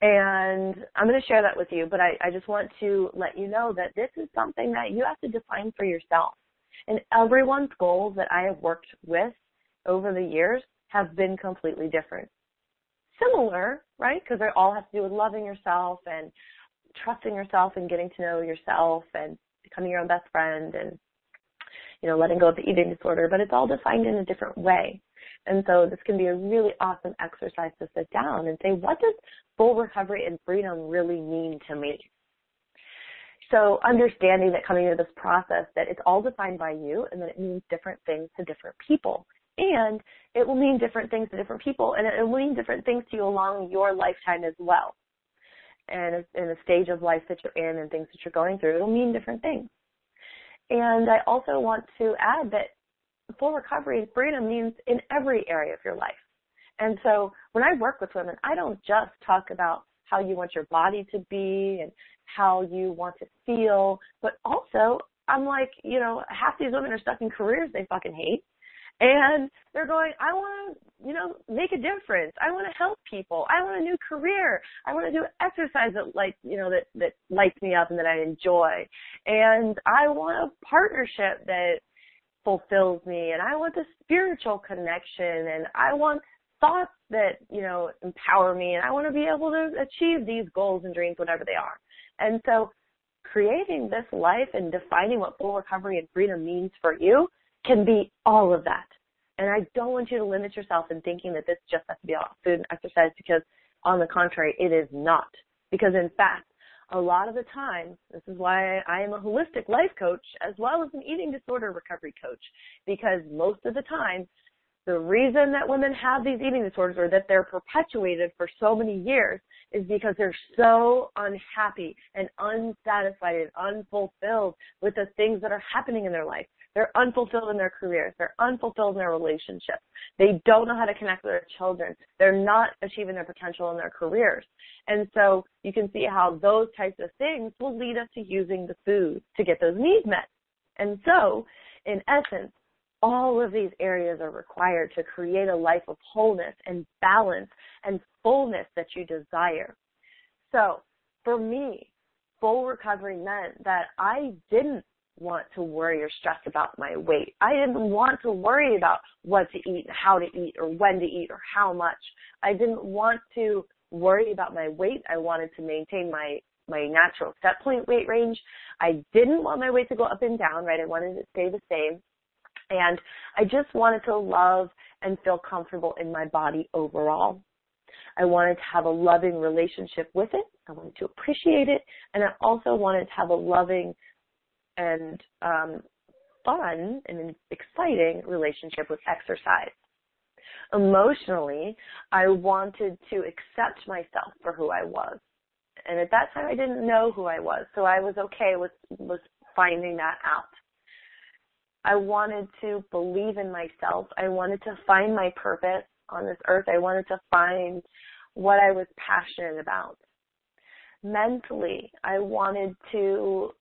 And I'm going to share that with you, but I, I just want to let you know that this is something that you have to define for yourself. And everyone's goals that I have worked with over the years have been completely different. Similar, right? Because they all have to do with loving yourself and trusting yourself and getting to know yourself and becoming your own best friend and you know letting go of the eating disorder but it's all defined in a different way. And so this can be a really awesome exercise to sit down and say what does full recovery and freedom really mean to me? So understanding that coming into this process that it's all defined by you and that it means different things to different people. And it will mean different things to different people and it will mean different things to you along your lifetime as well and in the stage of life that you're in and things that you're going through, it'll mean different things. And I also want to add that full recovery and freedom means in every area of your life. And so when I work with women, I don't just talk about how you want your body to be and how you want to feel, but also I'm like, you know, half these women are stuck in careers they fucking hate and they're going, I want to, you know, make a difference. I want to help people. I want a new career. I want to do exercise that like, you know, that, that lights me up and that I enjoy. And I want a partnership that fulfills me. And I want the spiritual connection. And I want thoughts that, you know, empower me. And I want to be able to achieve these goals and dreams, whatever they are. And so creating this life and defining what full recovery and freedom means for you can be all of that. And I don't want you to limit yourself in thinking that this just has to be all food and exercise because on the contrary, it is not. Because in fact, a lot of the time, this is why I am a holistic life coach as well as an eating disorder recovery coach. Because most of the time, the reason that women have these eating disorders or that they're perpetuated for so many years is because they're so unhappy and unsatisfied and unfulfilled with the things that are happening in their life. They're unfulfilled in their careers. They're unfulfilled in their relationships. They don't know how to connect with their children. They're not achieving their potential in their careers. And so you can see how those types of things will lead us to using the food to get those needs met. And so, in essence, all of these areas are required to create a life of wholeness and balance and fullness that you desire. So, for me, full recovery meant that I didn't want to worry or stress about my weight. I didn't want to worry about what to eat, how to eat, or when to eat, or how much. I didn't want to worry about my weight. I wanted to maintain my my natural set point weight range. I didn't want my weight to go up and down, right? I wanted it to stay the same. And I just wanted to love and feel comfortable in my body overall. I wanted to have a loving relationship with it. I wanted to appreciate it. And I also wanted to have a loving and um, fun and exciting relationship with exercise. Emotionally, I wanted to accept myself for who I was. And at that time I didn't know who I was, so I was okay with with finding that out. I wanted to believe in myself. I wanted to find my purpose on this earth. I wanted to find what I was passionate about. Mentally, I wanted to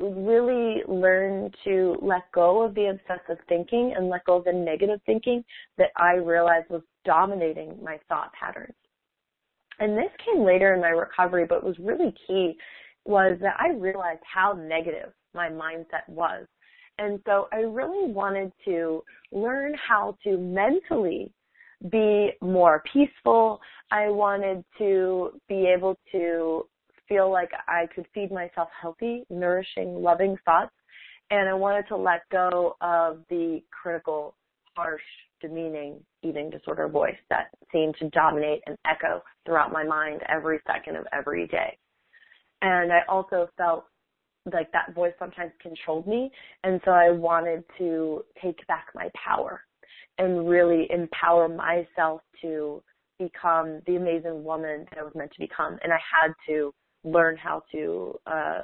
really learn to let go of the obsessive thinking and let go of the negative thinking that I realized was dominating my thought patterns. And this came later in my recovery, but was really key was that I realized how negative my mindset was. And so I really wanted to learn how to mentally be more peaceful. I wanted to be able to feel like I could feed myself healthy, nourishing, loving thoughts. And I wanted to let go of the critical, harsh, demeaning eating disorder voice that seemed to dominate and echo throughout my mind every second of every day. And I also felt like that voice sometimes controlled me. And so I wanted to take back my power and really empower myself to become the amazing woman that I was meant to become. And I had to learn how to uh,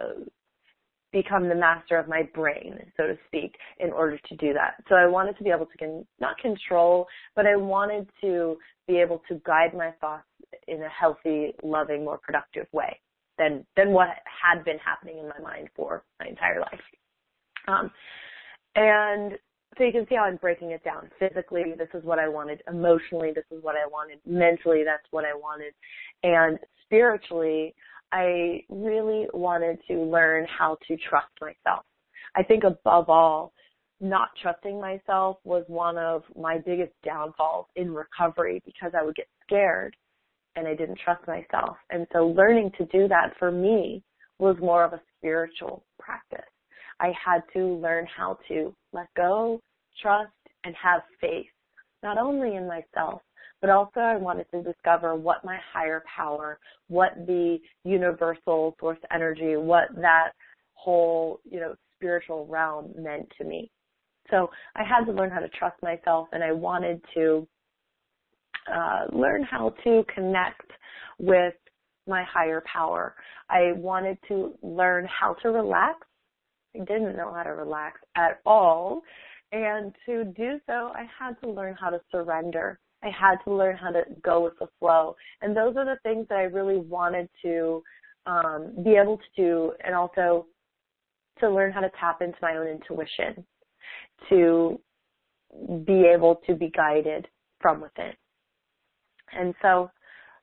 become the master of my brain, so to speak, in order to do that. So I wanted to be able to con- not control, but I wanted to be able to guide my thoughts in a healthy, loving, more productive way than than what had been happening in my mind for my entire life. Um, and so you can see how I'm breaking it down. Physically, this is what I wanted. Emotionally, this is what I wanted. Mentally, that's what I wanted. And spiritually, I really wanted to learn how to trust myself. I think above all, not trusting myself was one of my biggest downfalls in recovery because I would get scared and I didn't trust myself. And so learning to do that for me was more of a spiritual practice. I had to learn how to let go, trust, and have faith, not only in myself, but also I wanted to discover what my higher power, what the universal source energy, what that whole, you know, spiritual realm meant to me. So I had to learn how to trust myself and I wanted to uh, learn how to connect with my higher power. I wanted to learn how to relax. I didn't know how to relax at all. And to do so, I had to learn how to surrender. I had to learn how to go with the flow. And those are the things that I really wanted to um, be able to do and also to learn how to tap into my own intuition, to be able to be guided from within. And so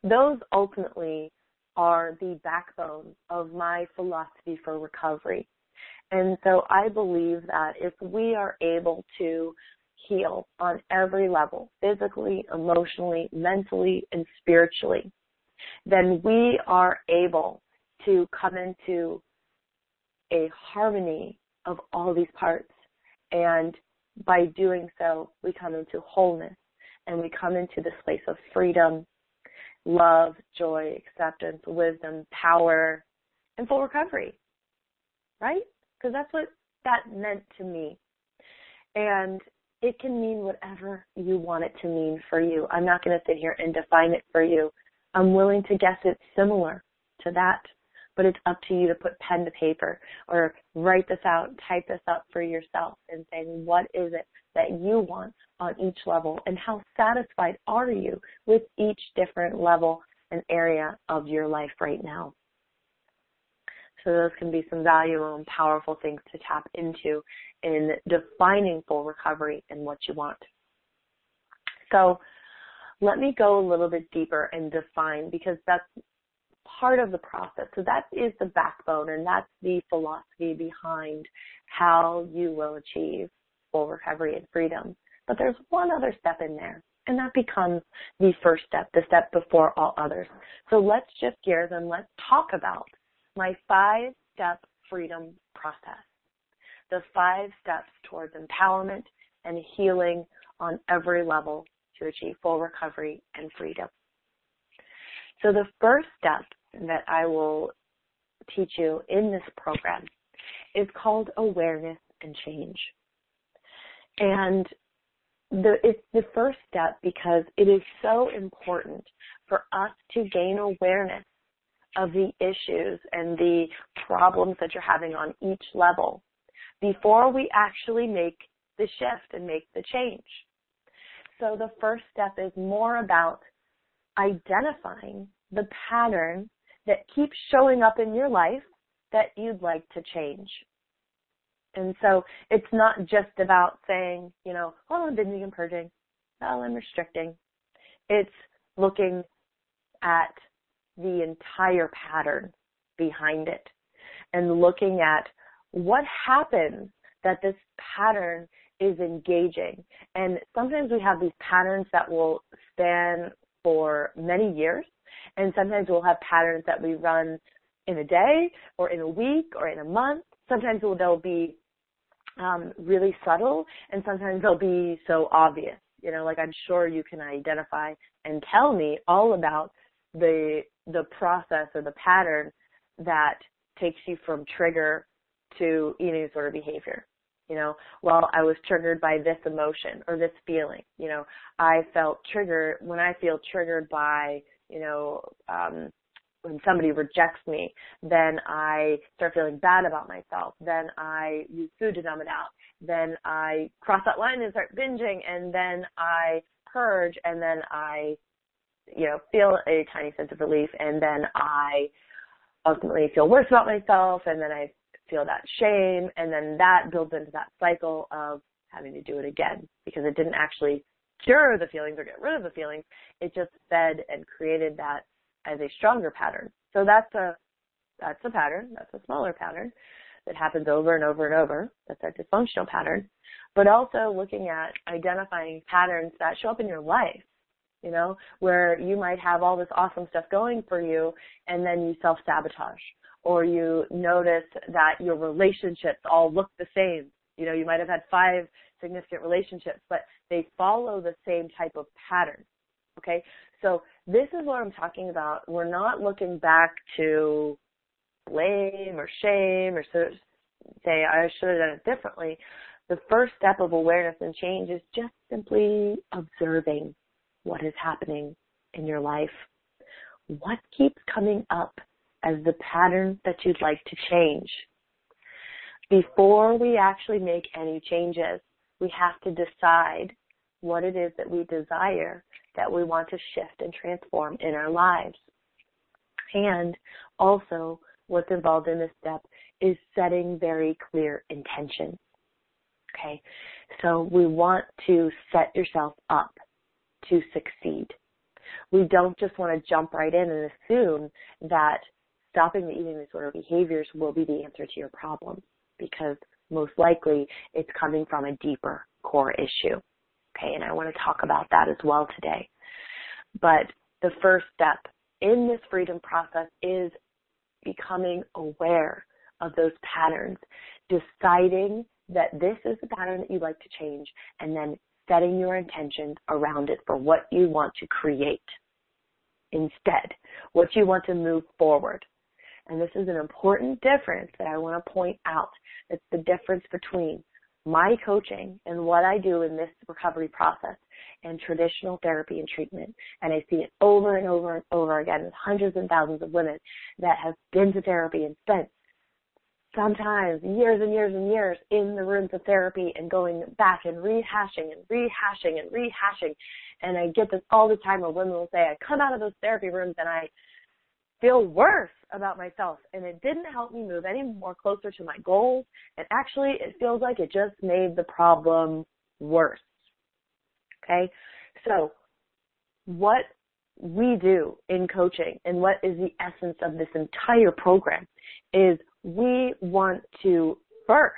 those ultimately are the backbone of my philosophy for recovery. And so I believe that if we are able to heal on every level, physically, emotionally, mentally, and spiritually, then we are able to come into a harmony of all these parts. And by doing so, we come into wholeness and we come into this place of freedom, love, joy, acceptance, wisdom, power, and full recovery. Right? Because that's what that meant to me. And it can mean whatever you want it to mean for you. I'm not going to sit here and define it for you. I'm willing to guess it's similar to that, but it's up to you to put pen to paper or write this out, type this up for yourself and say, what is it that you want on each level and how satisfied are you with each different level and area of your life right now? So those can be some valuable and powerful things to tap into in defining full recovery and what you want. So let me go a little bit deeper and define because that's part of the process. So that is the backbone and that's the philosophy behind how you will achieve full recovery and freedom. But there's one other step in there and that becomes the first step, the step before all others. So let's shift gears and let's talk about my five step freedom process. The five steps towards empowerment and healing on every level to achieve full recovery and freedom. So the first step that I will teach you in this program is called awareness and change. And the, it's the first step because it is so important for us to gain awareness of the issues and the problems that you're having on each level before we actually make the shift and make the change. So the first step is more about identifying the pattern that keeps showing up in your life that you'd like to change. And so it's not just about saying, you know, oh, I'm binging and purging. Oh, I'm restricting. It's looking at the entire pattern behind it and looking at what happens that this pattern is engaging. And sometimes we have these patterns that will span for many years, and sometimes we'll have patterns that we run in a day or in a week or in a month. Sometimes they'll be um, really subtle, and sometimes they'll be so obvious. You know, like I'm sure you can identify and tell me all about the the process or the pattern that takes you from trigger to eating disorder behavior. You know, well, I was triggered by this emotion or this feeling. You know, I felt triggered when I feel triggered by, you know, um, when somebody rejects me, then I start feeling bad about myself. Then I use food to numb it out. Then I cross that line and start binging, and then I purge, and then I, you know, feel a tiny sense of relief, and then I ultimately feel worse about myself, and then I feel that shame, and then that builds into that cycle of having to do it again because it didn't actually cure the feelings or get rid of the feelings. It just fed and created that as a stronger pattern. So that's a that's a pattern. That's a smaller pattern that happens over and over and over. That's a dysfunctional pattern. But also looking at identifying patterns that show up in your life, you know, where you might have all this awesome stuff going for you and then you self sabotage or you notice that your relationships all look the same. You know, you might have had five significant relationships, but they follow the same type of pattern. Okay? So this is what I'm talking about. We're not looking back to blame or shame or say I should have done it differently. The first step of awareness and change is just simply observing what is happening in your life. What keeps coming up as the pattern that you'd like to change. Before we actually make any changes, we have to decide what it is that we desire that we want to shift and transform in our lives. And also, what's involved in this step is setting very clear intentions. Okay, so we want to set yourself up to succeed. We don't just want to jump right in and assume that stopping the eating disorder behaviors will be the answer to your problem because most likely it's coming from a deeper core issue. Okay, and I want to talk about that as well today. But the first step in this freedom process is becoming aware of those patterns, deciding that this is the pattern that you'd like to change, and then setting your intentions around it for what you want to create instead, what you want to move forward. And this is an important difference that I want to point out. It's the difference between my coaching and what I do in this recovery process and traditional therapy and treatment. And I see it over and over and over again with hundreds and thousands of women that have been to therapy and spent sometimes years and years and years in the rooms of therapy and going back and rehashing and rehashing and rehashing. And I get this all the time where women will say, I come out of those therapy rooms and I feel worse about myself and it didn't help me move any more closer to my goals and actually it feels like it just made the problem worse. Okay? So what we do in coaching and what is the essence of this entire program is we want to first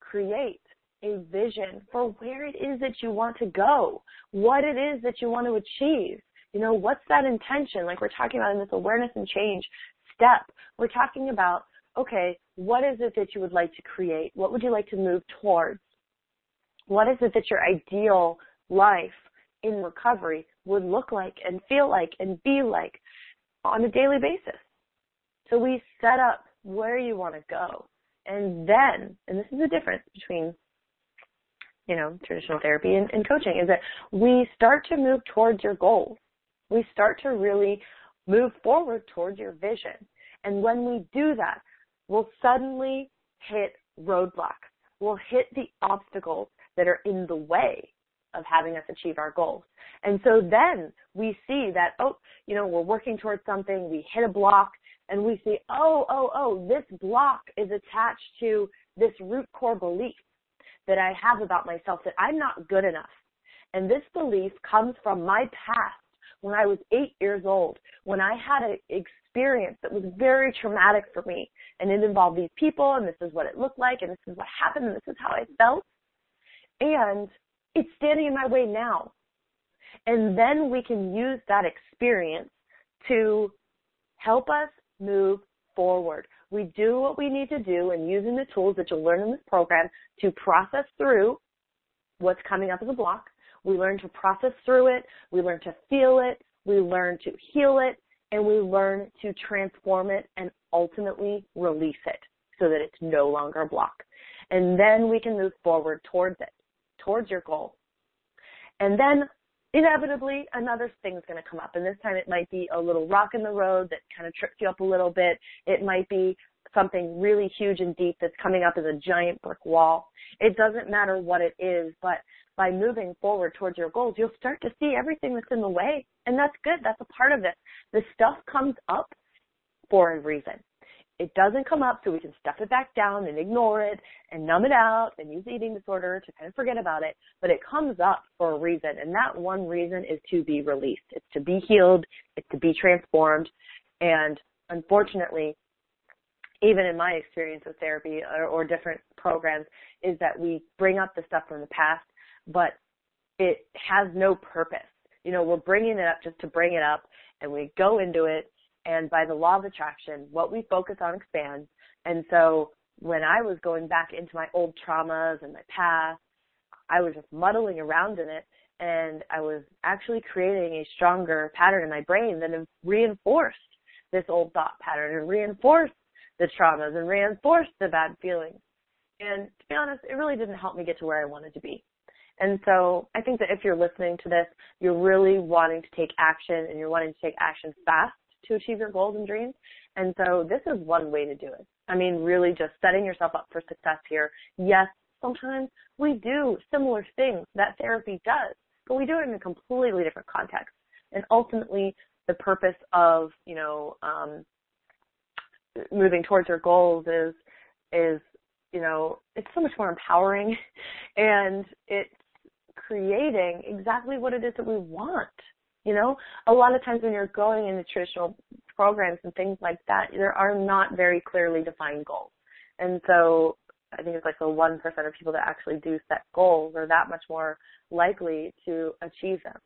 create a vision for where it is that you want to go, what it is that you want to achieve. You know, what's that intention? Like we're talking about in this awareness and change step, we're talking about, okay, what is it that you would like to create? What would you like to move towards? What is it that your ideal life in recovery would look like and feel like and be like on a daily basis? So we set up where you want to go. And then, and this is the difference between you know, traditional therapy and, and coaching is that we start to move towards your goals. We start to really move forward towards your vision. And when we do that, we'll suddenly hit roadblocks. We'll hit the obstacles that are in the way of having us achieve our goals. And so then we see that, oh, you know, we're working towards something, we hit a block, and we see, oh, oh, oh, this block is attached to this root core belief that I have about myself that I'm not good enough. And this belief comes from my past when I was eight years old, when I had an experience that was very traumatic for me. And it involved these people, and this is what it looked like, and this is what happened, and this is how I felt. And it's standing in my way now. And then we can use that experience to help us move forward. We do what we need to do and using the tools that you'll learn in this program to process through what's coming up as a block. We learn to process through it. We learn to feel it. We learn to heal it and we learn to transform it and ultimately release it so that it's no longer a block. And then we can move forward towards it, towards your goal. And then inevitably another thing's going to come up and this time it might be a little rock in the road that kind of trips you up a little bit. It might be something really huge and deep that's coming up as a giant brick wall. It doesn't matter what it is but by moving forward towards your goals you'll start to see everything that's in the way and that's good. That's a part of it. The stuff comes up for a reason it doesn't come up so we can stuff it back down and ignore it and numb it out and use eating disorder to kind of forget about it. But it comes up for a reason. And that one reason is to be released. It's to be healed. It's to be transformed. And unfortunately, even in my experience with therapy or, or different programs, is that we bring up the stuff from the past, but it has no purpose. You know, we're bringing it up just to bring it up and we go into it and by the law of attraction, what we focus on expands. And so when I was going back into my old traumas and my past, I was just muddling around in it and I was actually creating a stronger pattern in my brain that reinforced this old thought pattern and reinforced the traumas and reinforced the bad feelings. And to be honest, it really didn't help me get to where I wanted to be. And so I think that if you're listening to this, you're really wanting to take action and you're wanting to take action fast to achieve your goals and dreams. And so this is one way to do it. I mean, really just setting yourself up for success here. Yes, sometimes we do similar things that therapy does, but we do it in a completely different context. And ultimately, the purpose of, you know, um, moving towards your goals is, is, you know, it's so much more empowering and it's creating exactly what it is that we want. You know, a lot of times when you're going into traditional programs and things like that, there are not very clearly defined goals. And so I think it's like the 1% of people that actually do set goals are that much more likely to achieve them.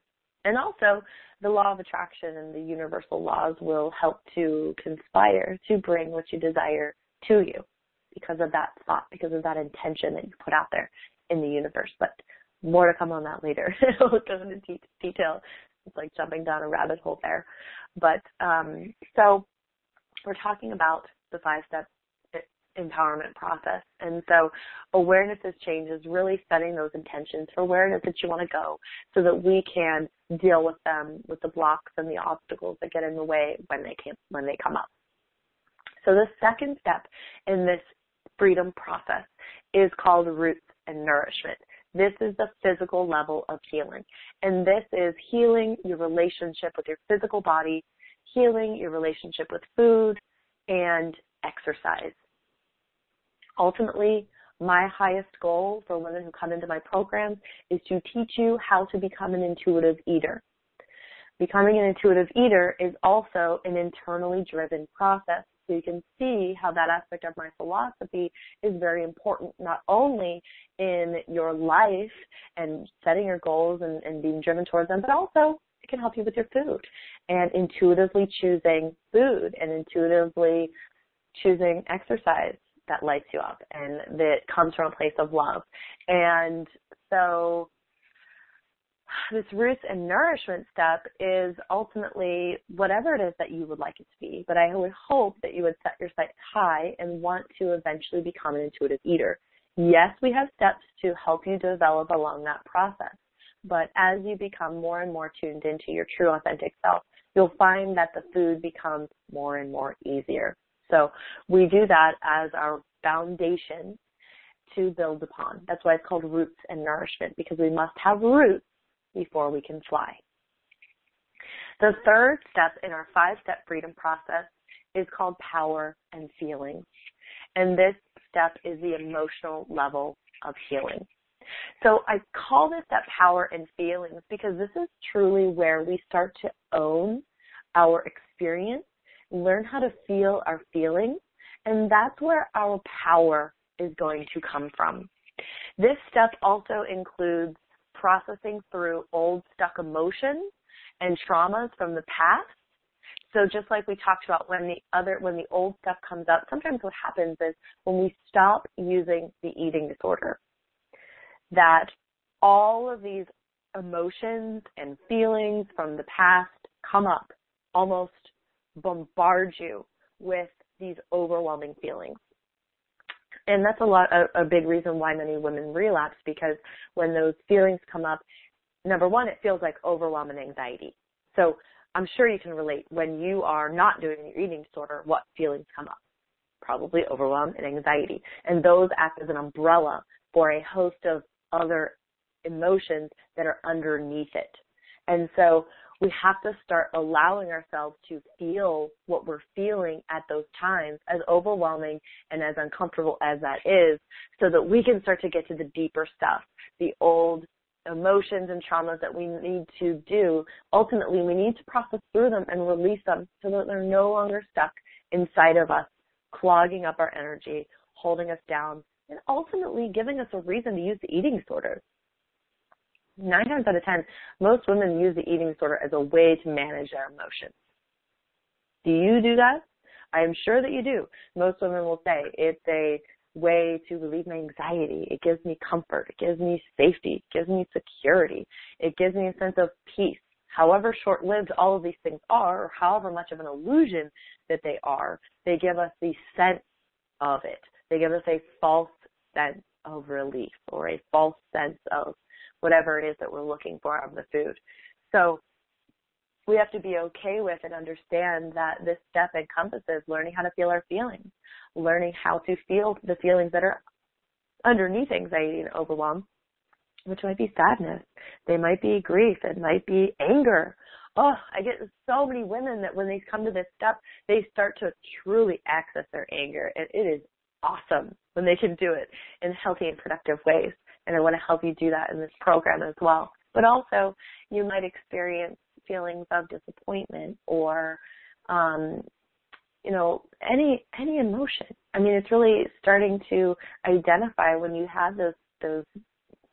And also, the law of attraction and the universal laws will help to conspire to bring what you desire to you because of that thought, because of that intention that you put out there in the universe. But more to come on that later. we'll go into detail it's like jumping down a rabbit hole there. But um, so we're talking about the five step empowerment process. And so awareness is change is really setting those intentions for is that you want to go so that we can deal with them with the blocks and the obstacles that get in the way when they can when they come up. So the second step in this freedom process is called roots and nourishment. This is the physical level of healing. And this is healing your relationship with your physical body, healing your relationship with food, and exercise. Ultimately, my highest goal for women who come into my programs is to teach you how to become an intuitive eater. Becoming an intuitive eater is also an internally driven process. So you can see how that aspect of my philosophy is very important, not only in your life and setting your goals and, and being driven towards them, but also it can help you with your food and intuitively choosing food and intuitively choosing exercise that lights you up and that comes from a place of love. And so this roots and nourishment step is ultimately whatever it is that you would like it to be. But I would hope that you would set your sights high and want to eventually become an intuitive eater. Yes, we have steps to help you develop along that process. But as you become more and more tuned into your true authentic self, you'll find that the food becomes more and more easier. So we do that as our foundation to build upon. That's why it's called roots and nourishment because we must have roots before we can fly. The third step in our five step freedom process is called power and feeling. And this step is the emotional level of healing. So I call this that power and feelings because this is truly where we start to own our experience, learn how to feel our feelings, and that's where our power is going to come from. This step also includes processing through old stuck emotions and traumas from the past. So just like we talked about when the other when the old stuff comes up, sometimes what happens is when we stop using the eating disorder that all of these emotions and feelings from the past come up, almost bombard you with these overwhelming feelings. And that's a lot, a, a big reason why many women relapse because when those feelings come up, number one, it feels like overwhelm and anxiety. So I'm sure you can relate when you are not doing your eating disorder, what feelings come up? Probably overwhelm and anxiety. And those act as an umbrella for a host of other emotions that are underneath it. And so we have to start allowing ourselves to feel what we're feeling at those times, as overwhelming and as uncomfortable as that is, so that we can start to get to the deeper stuff, the old emotions and traumas that we need to do. Ultimately, we need to process through them and release them so that they're no longer stuck inside of us, clogging up our energy, holding us down, and ultimately giving us a reason to use the eating disorder. Nine times out of ten, most women use the eating disorder as a way to manage their emotions. Do you do that? I am sure that you do. Most women will say it's a way to relieve my anxiety. It gives me comfort. It gives me safety. It gives me security. It gives me a sense of peace. However short lived all of these things are, or however much of an illusion that they are, they give us the sense of it. They give us a false sense of relief or a false sense of whatever it is that we're looking for out of the food. So we have to be okay with and understand that this step encompasses learning how to feel our feelings, learning how to feel the feelings that are underneath anxiety and overwhelm, which might be sadness, they might be grief, it might be anger. Oh, I get so many women that when they come to this step, they start to truly access their anger, and it is awesome when they can do it in healthy and productive ways. And I want to help you do that in this program as well. But also, you might experience feelings of disappointment or, um, you know, any any emotion. I mean, it's really starting to identify when you have those those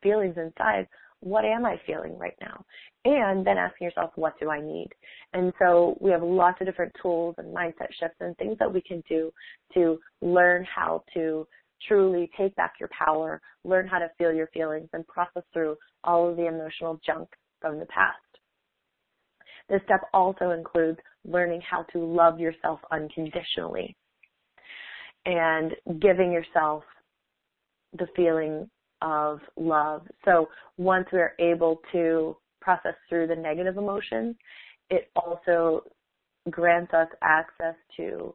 feelings inside. What am I feeling right now? And then asking yourself, what do I need? And so we have lots of different tools and mindset shifts and things that we can do to learn how to truly take back your power, learn how to feel your feelings, and process through all of the emotional junk from the past. This step also includes learning how to love yourself unconditionally and giving yourself the feeling of love. So once we're able to process through the negative emotions, it also grants us access to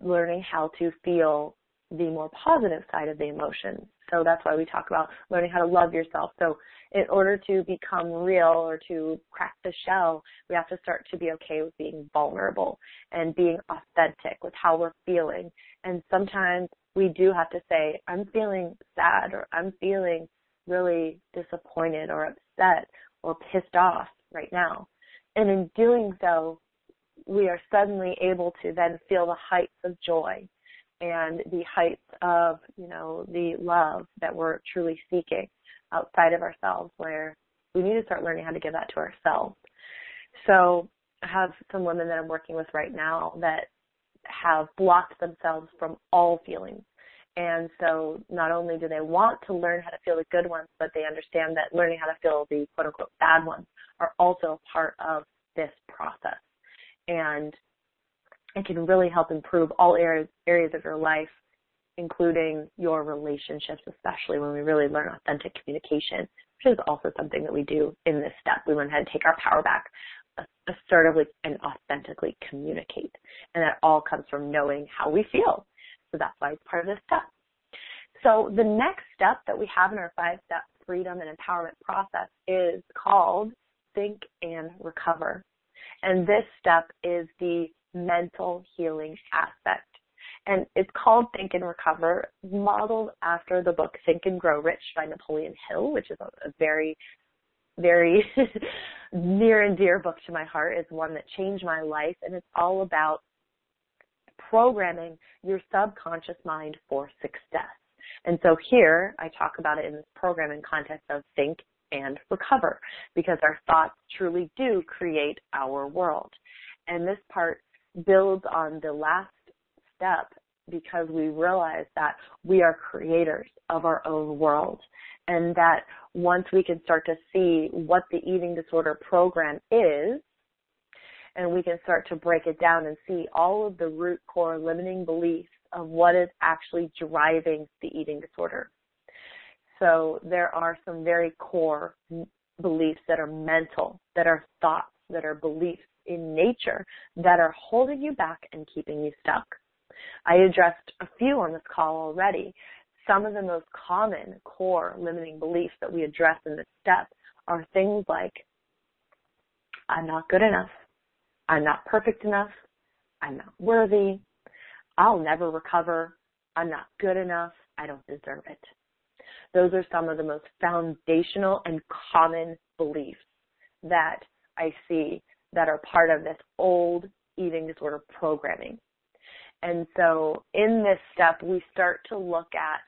learning how to feel the more positive side of the emotions. So that's why we talk about learning how to love yourself. So in order to become real or to crack the shell, we have to start to be okay with being vulnerable and being authentic with how we're feeling. And sometimes we do have to say, I'm feeling sad or I'm feeling really disappointed or upset or pissed off right now. And in doing so, we are suddenly able to then feel the heights of joy and the heights of, you know, the love that we're truly seeking outside of ourselves where we need to start learning how to give that to ourselves. So I have some women that I'm working with right now that have blocked themselves from all feelings. And so not only do they want to learn how to feel the good ones, but they understand that learning how to feel the quote unquote bad ones are also part of this process. And it can really help improve all areas areas of your life including your relationships, especially when we really learn authentic communication, which is also something that we do in this step. We learn how to take our power back assertively and authentically communicate. And that all comes from knowing how we feel. So that's why it's part of this step. So the next step that we have in our five step freedom and empowerment process is called think and recover. And this step is the mental healing aspect. And it's called Think and Recover, modeled after the book Think and Grow Rich by Napoleon Hill, which is a, very, very near and dear book to my heart. It's one that changed my life, and it's all about programming your subconscious mind for success. And so here I talk about it in this programming context of think and recover because our thoughts truly do create our world. And this part builds on the last step because we realize that we are creators of our own world and that once we can start to see what the eating disorder program is and we can start to break it down and see all of the root core limiting beliefs of what is actually driving the eating disorder. So there are some very core beliefs that are mental, that are thoughts, that are beliefs in nature that are holding you back and keeping you stuck. I addressed a few on this call already. Some of the most common core limiting beliefs that we address in this step are things like, I'm not good enough. I'm not perfect enough. I'm not worthy. I'll never recover. I'm not good enough. I don't deserve it. Those are some of the most foundational and common beliefs that I see that are part of this old eating disorder programming. And so in this step, we start to look at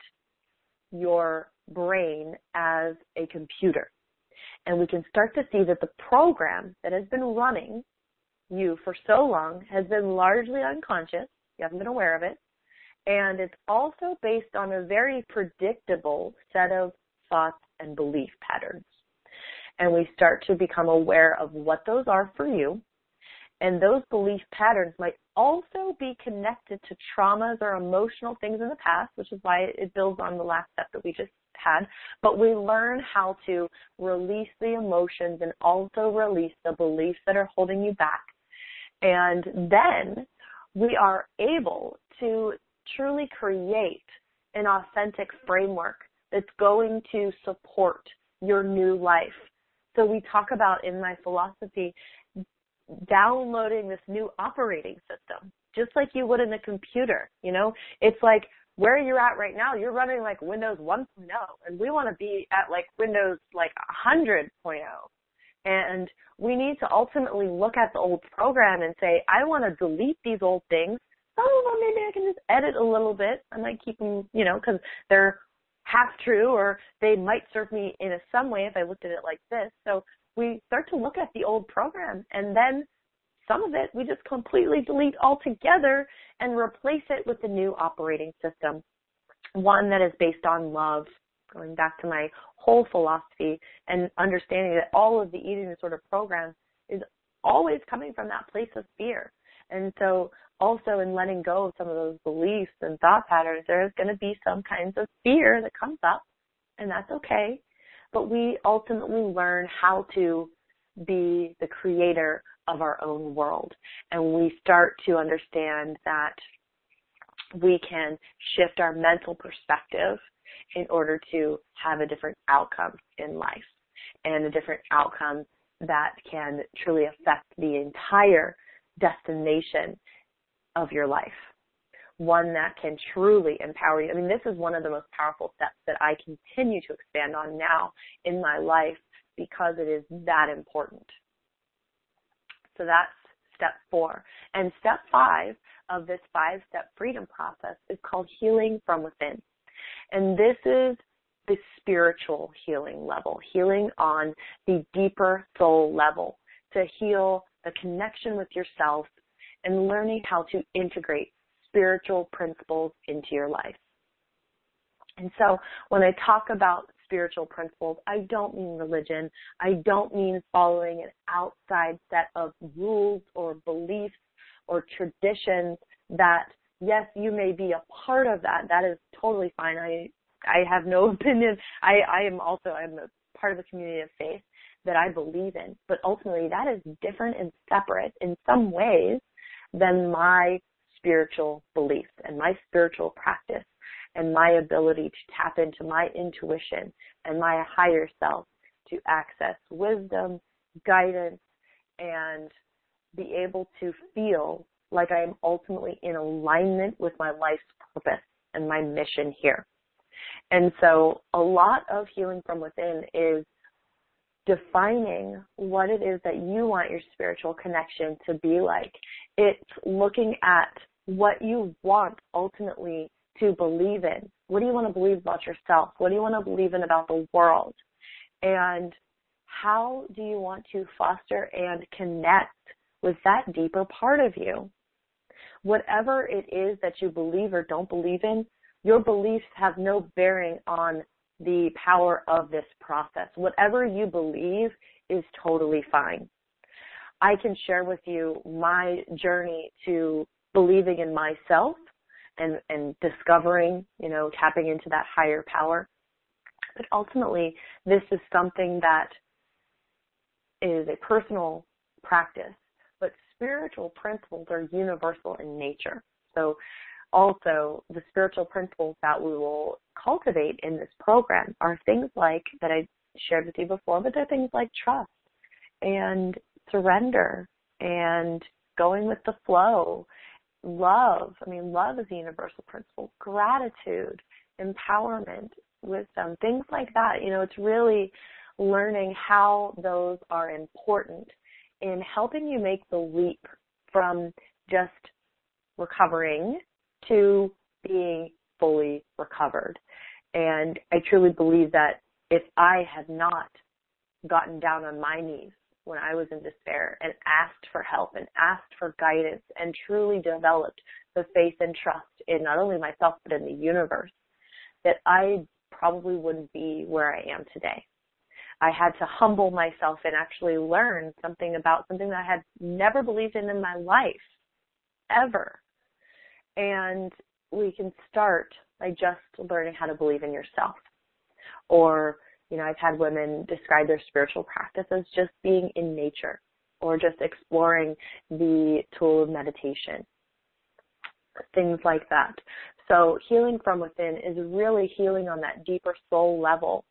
your brain as a computer. And we can start to see that the program that has been running you for so long has been largely unconscious. You haven't been aware of it. And it's also based on a very predictable set of thoughts and belief patterns. And we start to become aware of what those are for you. And those belief patterns might also be connected to traumas or emotional things in the past, which is why it builds on the last step that we just had. But we learn how to release the emotions and also release the beliefs that are holding you back. And then we are able to truly create an authentic framework that's going to support your new life. So we talk about in my philosophy downloading this new operating system, just like you would in a computer. You know, it's like where you're at right now, you're running like Windows 1.0, and we want to be at like Windows like 100.0. And we need to ultimately look at the old program and say, I want to delete these old things some of them maybe I can just edit a little bit. I might keep them, you know, because they're half true or they might serve me in a, some way if I looked at it like this. So we start to look at the old program and then some of it we just completely delete altogether and replace it with the new operating system. One that is based on love, going back to my whole philosophy and understanding that all of the eating disorder programs is always coming from that place of fear. And so also in letting go of some of those beliefs and thought patterns, there's going to be some kinds of fear that comes up, and that's okay. But we ultimately learn how to be the creator of our own world. And we start to understand that we can shift our mental perspective in order to have a different outcome in life and a different outcome that can truly affect the entire destination of your life. One that can truly empower you. I mean, this is one of the most powerful steps that I continue to expand on now in my life because it is that important. So that's step four. And step five of this five step freedom process is called healing from within. And this is the spiritual healing level, healing on the deeper soul level to heal the connection with yourself and learning how to integrate spiritual principles into your life. And so when I talk about spiritual principles, I don't mean religion. I don't mean following an outside set of rules or beliefs or traditions that yes, you may be a part of that. That is totally fine. I I have no opinion. I I am also I'm a part of a community of faith that I believe in, but ultimately that is different and separate in some ways than my spiritual beliefs and my spiritual practice and my ability to tap into my intuition and my higher self to access wisdom, guidance, and be able to feel like I am ultimately in alignment with my life's purpose and my mission here. And so a lot of healing from within is defining what it is that you want your spiritual connection to be like. It's looking at what you want ultimately to believe in. What do you want to believe about yourself? What do you want to believe in about the world? And how do you want to foster and connect with that deeper part of you? Whatever it is that you believe or don't believe in, your beliefs have no bearing on the power of this process. Whatever you believe is totally fine. I can share with you my journey to believing in myself and, and discovering, you know, tapping into that higher power. But ultimately, this is something that is a personal practice, but spiritual principles are universal in nature. So also the spiritual principles that we will cultivate in this program are things like that I shared with you before, but they're things like trust and surrender and going with the flow, love. I mean, love is a universal principle, gratitude, empowerment, wisdom, things like that. You know, it's really learning how those are important in helping you make the leap from just recovering to being fully recovered. And I truly believe that if I had not gotten down on my knees when I was in despair and asked for help and asked for guidance and truly developed the faith and trust in not only myself but in the universe, that I probably wouldn't be where I am today. I had to humble myself and actually learn something about something that I had never believed in in my life, ever. And we can start by just learning how to believe in yourself. Or, you know, I've had women describe their spiritual practice as just being in nature or just exploring the tool of meditation. Things like that. So healing from within is really healing on that deeper soul level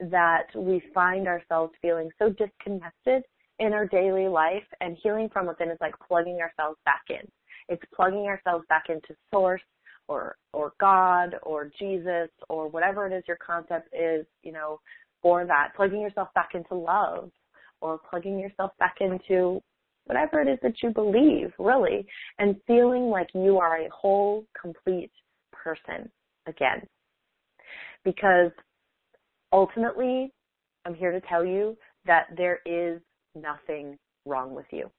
that we find ourselves feeling so disconnected in our daily life and healing from within is like plugging ourselves back in. It's plugging ourselves back into source or or God or Jesus or whatever it is your concept is, you know, for that. Plugging yourself back into love or plugging yourself back into whatever it is that you believe, really, and feeling like you are a whole, complete person again. Because ultimately, I'm here to tell you that there is nothing wrong with you.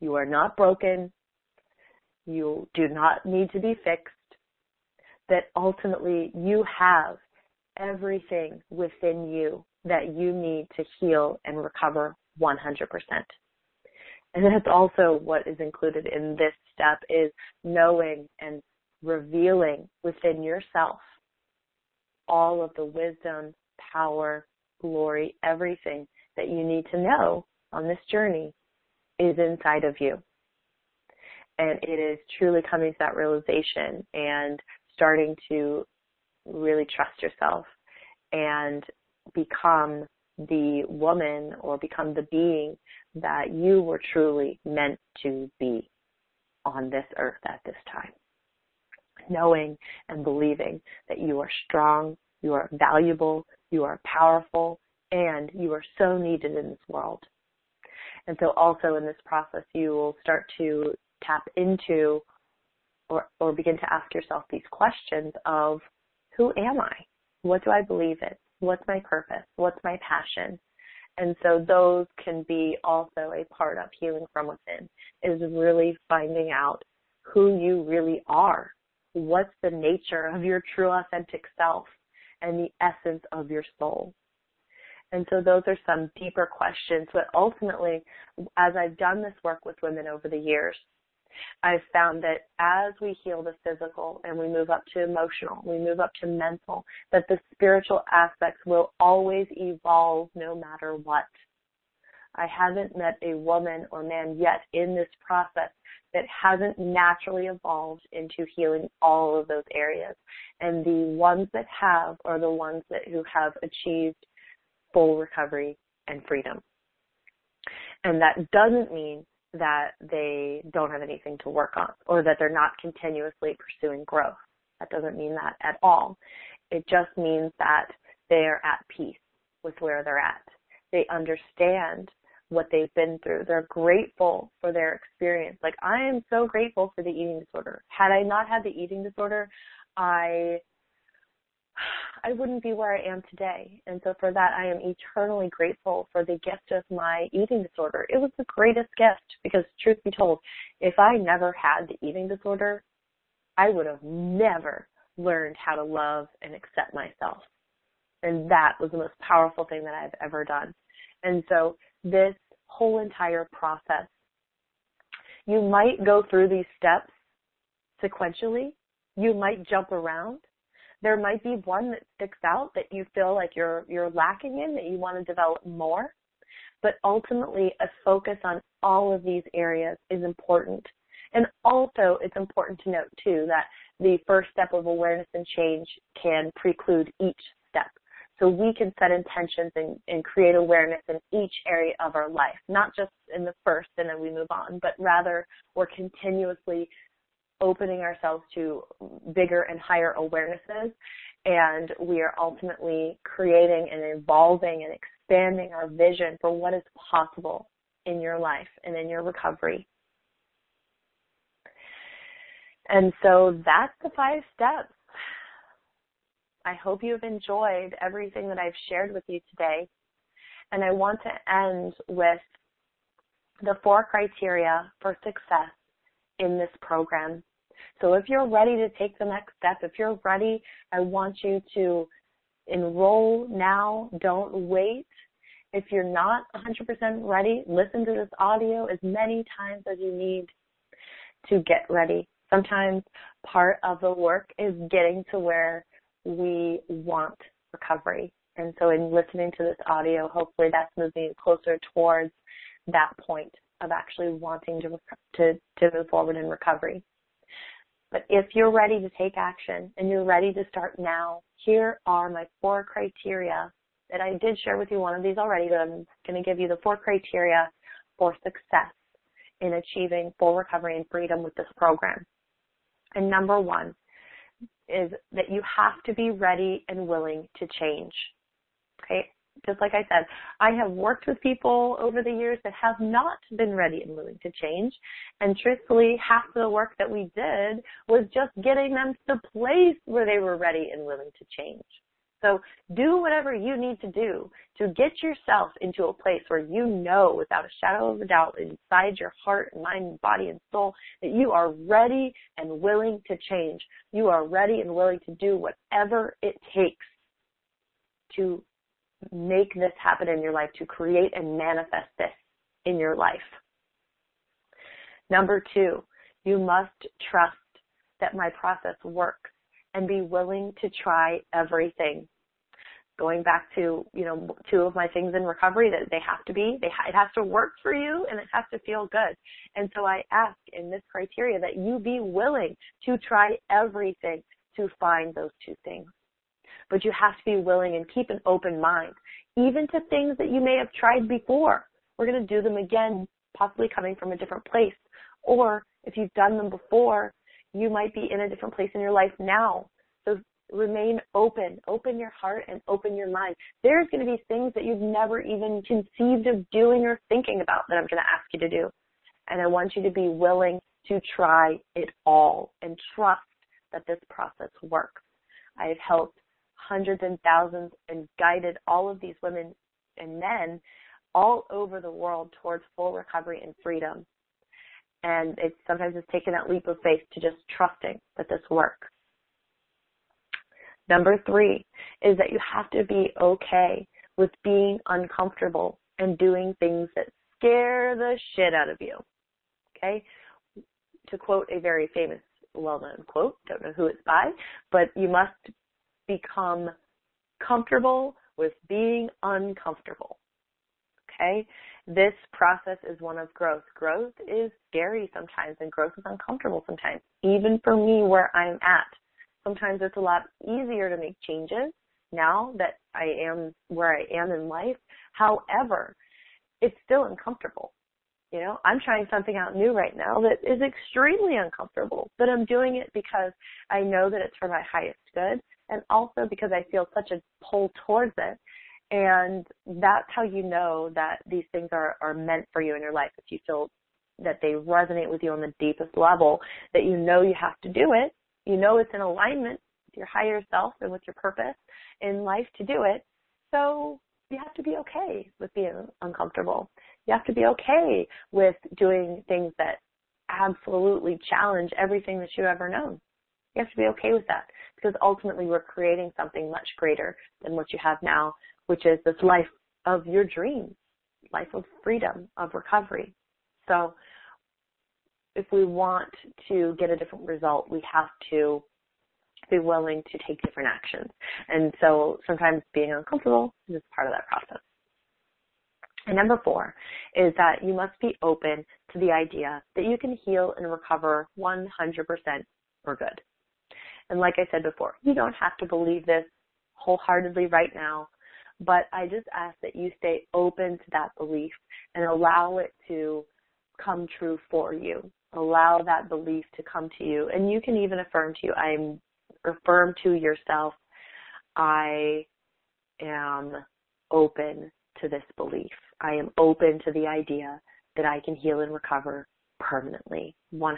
You are not broken. You do not need to be fixed. That ultimately you have everything within you that you need to heal and recover 100%. And that's also what is included in this step is knowing and revealing within yourself all of the wisdom, power, glory, everything that you need to know on this journey is inside of you. And it is truly coming to that realization and starting to really trust yourself and become the woman or become the being that you were truly meant to be on this earth at this time. Knowing and believing that you are strong, you are valuable, you are powerful, and you are so needed in this world. And so also in this process, you will start to tap into or, or begin to ask yourself these questions of who am I? What do I believe in? What's my purpose? What's my passion? And so those can be also a part of healing from within is really finding out who you really are. What's the nature of your true authentic self and the essence of your soul? And so those are some deeper questions. But ultimately, as I've done this work with women over the years, I've found that as we heal the physical and we move up to emotional, we move up to mental, that the spiritual aspects will always evolve no matter what. I haven't met a woman or man yet in this process that hasn't naturally evolved into healing all of those areas. And the ones that have are the ones that who have achieved full recovery and freedom. And that doesn't mean that they don't have anything to work on or that they're not continuously pursuing growth. That doesn't mean that at all. It just means that they are at peace with where they're at. They understand what they've been through. They're grateful for their experience. Like I am so grateful for the eating disorder. Had I not had the eating disorder, I I wouldn't be where I am today. And so for that, I am eternally grateful for the gift of my eating disorder. It was the greatest gift because truth be told, if I never had the eating disorder, I would have never learned how to love and accept myself. And that was the most powerful thing that I've ever done. And so this whole entire process, you might go through these steps sequentially. You might jump around there might be one that sticks out that you feel like you're you're lacking in that you want to develop more. But ultimately a focus on all of these areas is important. And also it's important to note too that the first step of awareness and change can preclude each step. So we can set intentions and, and create awareness in each area of our life not just in the first and then we move on but rather we're continuously opening ourselves to bigger and higher awarenesses and we are ultimately creating and evolving and expanding our vision for what is possible in your life and in your recovery. And so that's the five steps. I hope you've enjoyed everything that I've shared with you today. And I want to end with the four criteria for success in this program. So if you're ready to take the next step, if you're ready, I want you to enroll now. Don't wait. If you're not 100% ready, listen to this audio as many times as you need to get ready. Sometimes part of the work is getting to where we want recovery. And so in listening to this audio, hopefully that's moving closer towards that point of actually wanting to, to, to move forward in recovery. But if you're ready to take action and you're ready to start now, here are my four criteria that I did share with you one of these already, but I'm going to give you the four criteria for success in achieving full recovery and freedom with this program. And number one is that you have to be ready and willing to change. Okay just like I said, I have worked with people over the years that have not been ready and willing to change. And truthfully, half of the work that we did was just getting them to the place where they were ready and willing to change. So do whatever you need to do to get yourself into a place where you know without a shadow of a doubt inside your heart, mind, body, and soul that you are ready and willing to change. You are ready and willing to do whatever it takes to make this happen in your life, to create and manifest this in your life. Number two, you must trust that my process works and be willing to try everything. Going back to, you know, two of my things in recovery that they have to be, they ha- it has to work for you and it has to feel good. And so I ask in this criteria that you be willing to try everything to find those two things but you have to be willing and keep an open mind, even to things that you may have tried before. We're going to do them again, possibly coming from a different place. Or if you've done them before, you might be in a different place in your life now. So remain open, open your heart and open your mind. There's going to be things that you've never even conceived of doing or thinking about that I'm going to ask you to do. And I want you to be willing to try it all and trust that this process works. I have helped hundreds and thousands and guided all of these women and men all over the world towards full recovery and freedom. And it sometimes it's taken that leap of faith to just trusting that this works. Number three is that you have to be okay with being uncomfortable and doing things that scare the shit out of you. Okay? to quote a very famous, well-known quote, don't know who it's by, but you must become comfortable with being uncomfortable. Okay? This process is one of growth. Growth is scary sometimes and growth is uncomfortable sometimes. Even for me where I'm at. Sometimes it's a lot easier to make changes now that I am where I am in life. However, it's still uncomfortable. You know, I'm trying something out new right now that is extremely uncomfortable, but I'm doing it because I know that it's for my highest good and also because I feel such a pull towards it. And that's how you know that these things are, are meant for you in your life. If you feel that they resonate with you on the deepest level, that you know you have to do it, you know it's in alignment with your higher self and with your purpose in life to do it. So you have to be okay with being uncomfortable. You have to be okay with doing things that absolutely challenge everything that you've ever known. You have to be okay with that because ultimately we're creating something much greater than what you have now, which is this life of your dreams, life of freedom, of recovery. So if we want to get a different result, we have to be willing to take different actions. And so sometimes being uncomfortable is part of that process. And number four is that you must be open to the idea that you can heal and recover 100% for good. And like I said before, you don't have to believe this wholeheartedly right now, but I just ask that you stay open to that belief and allow it to come true for you. Allow that belief to come to you. And you can even affirm to you, I'm affirm to yourself, I am open to this belief. I am open to the idea that I can heal and recover permanently, 100%.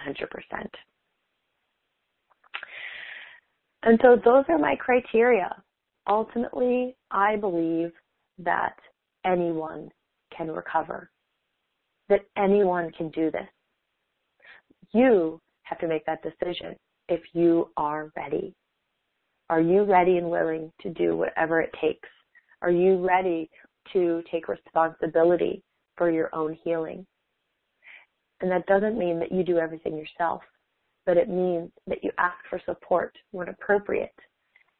And so those are my criteria. Ultimately, I believe that anyone can recover, that anyone can do this. You have to make that decision if you are ready. Are you ready and willing to do whatever it takes? Are you ready to take responsibility for your own healing? And that doesn't mean that you do everything yourself, but it means that you ask for support when appropriate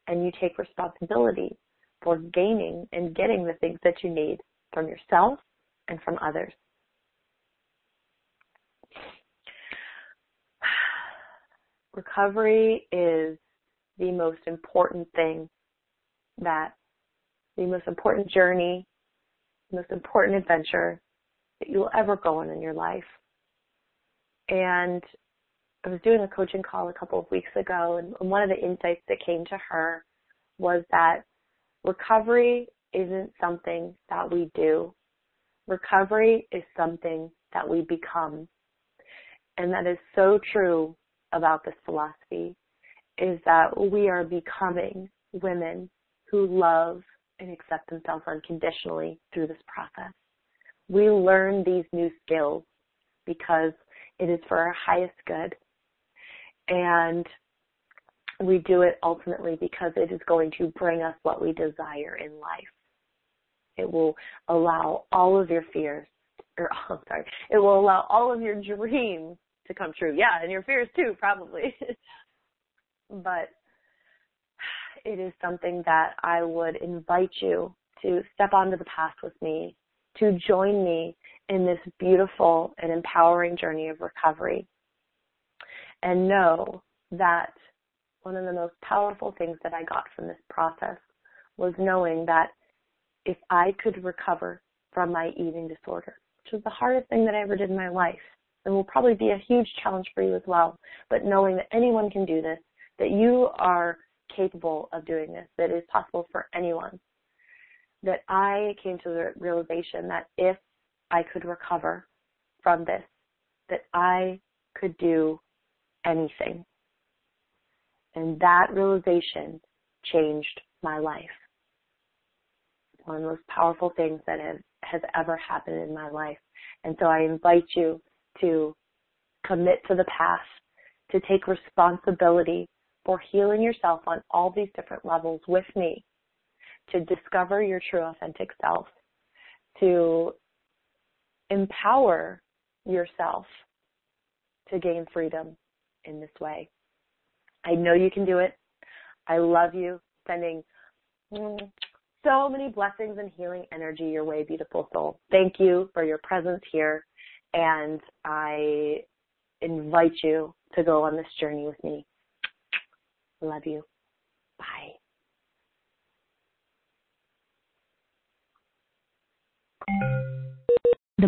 and you take responsibility for gaining and getting the things that you need from yourself and from others. recovery is the most important thing that the most important journey, the most important adventure that you will ever go on in your life. And I was doing a coaching call a couple of weeks ago, and one of the insights that came to her was that recovery isn't something that we do. Recovery is something that we become. And that is so true about this philosophy is that we are becoming women who love and accept themselves unconditionally through this process. We learn these new skills because it is for our highest good. And we do it ultimately because it is going to bring us what we desire in life. It will allow all of your fears, or oh, I'm sorry, it will allow all of your dreams to come true. Yeah, and your fears too, probably. but it is something that I would invite you to step onto the path with me, to join me in this beautiful and empowering journey of recovery. And know that one of the most powerful things that I got from this process was knowing that if I could recover from my eating disorder, which was the hardest thing that I ever did in my life, and will probably be a huge challenge for you as well. But knowing that anyone can do this, that you are capable of doing this, that it is possible for anyone, that I came to the realization that if I could recover from this, that I could do anything. And that realization changed my life. One of the most powerful things that have, has ever happened in my life. And so I invite you to commit to the past, to take responsibility for healing yourself on all these different levels with me, to discover your true authentic self, to empower yourself to gain freedom in this way. I know you can do it. I love you. Sending so many blessings and healing energy your way, beautiful soul. Thank you for your presence here. And I invite you to go on this journey with me. Love you. Bye. The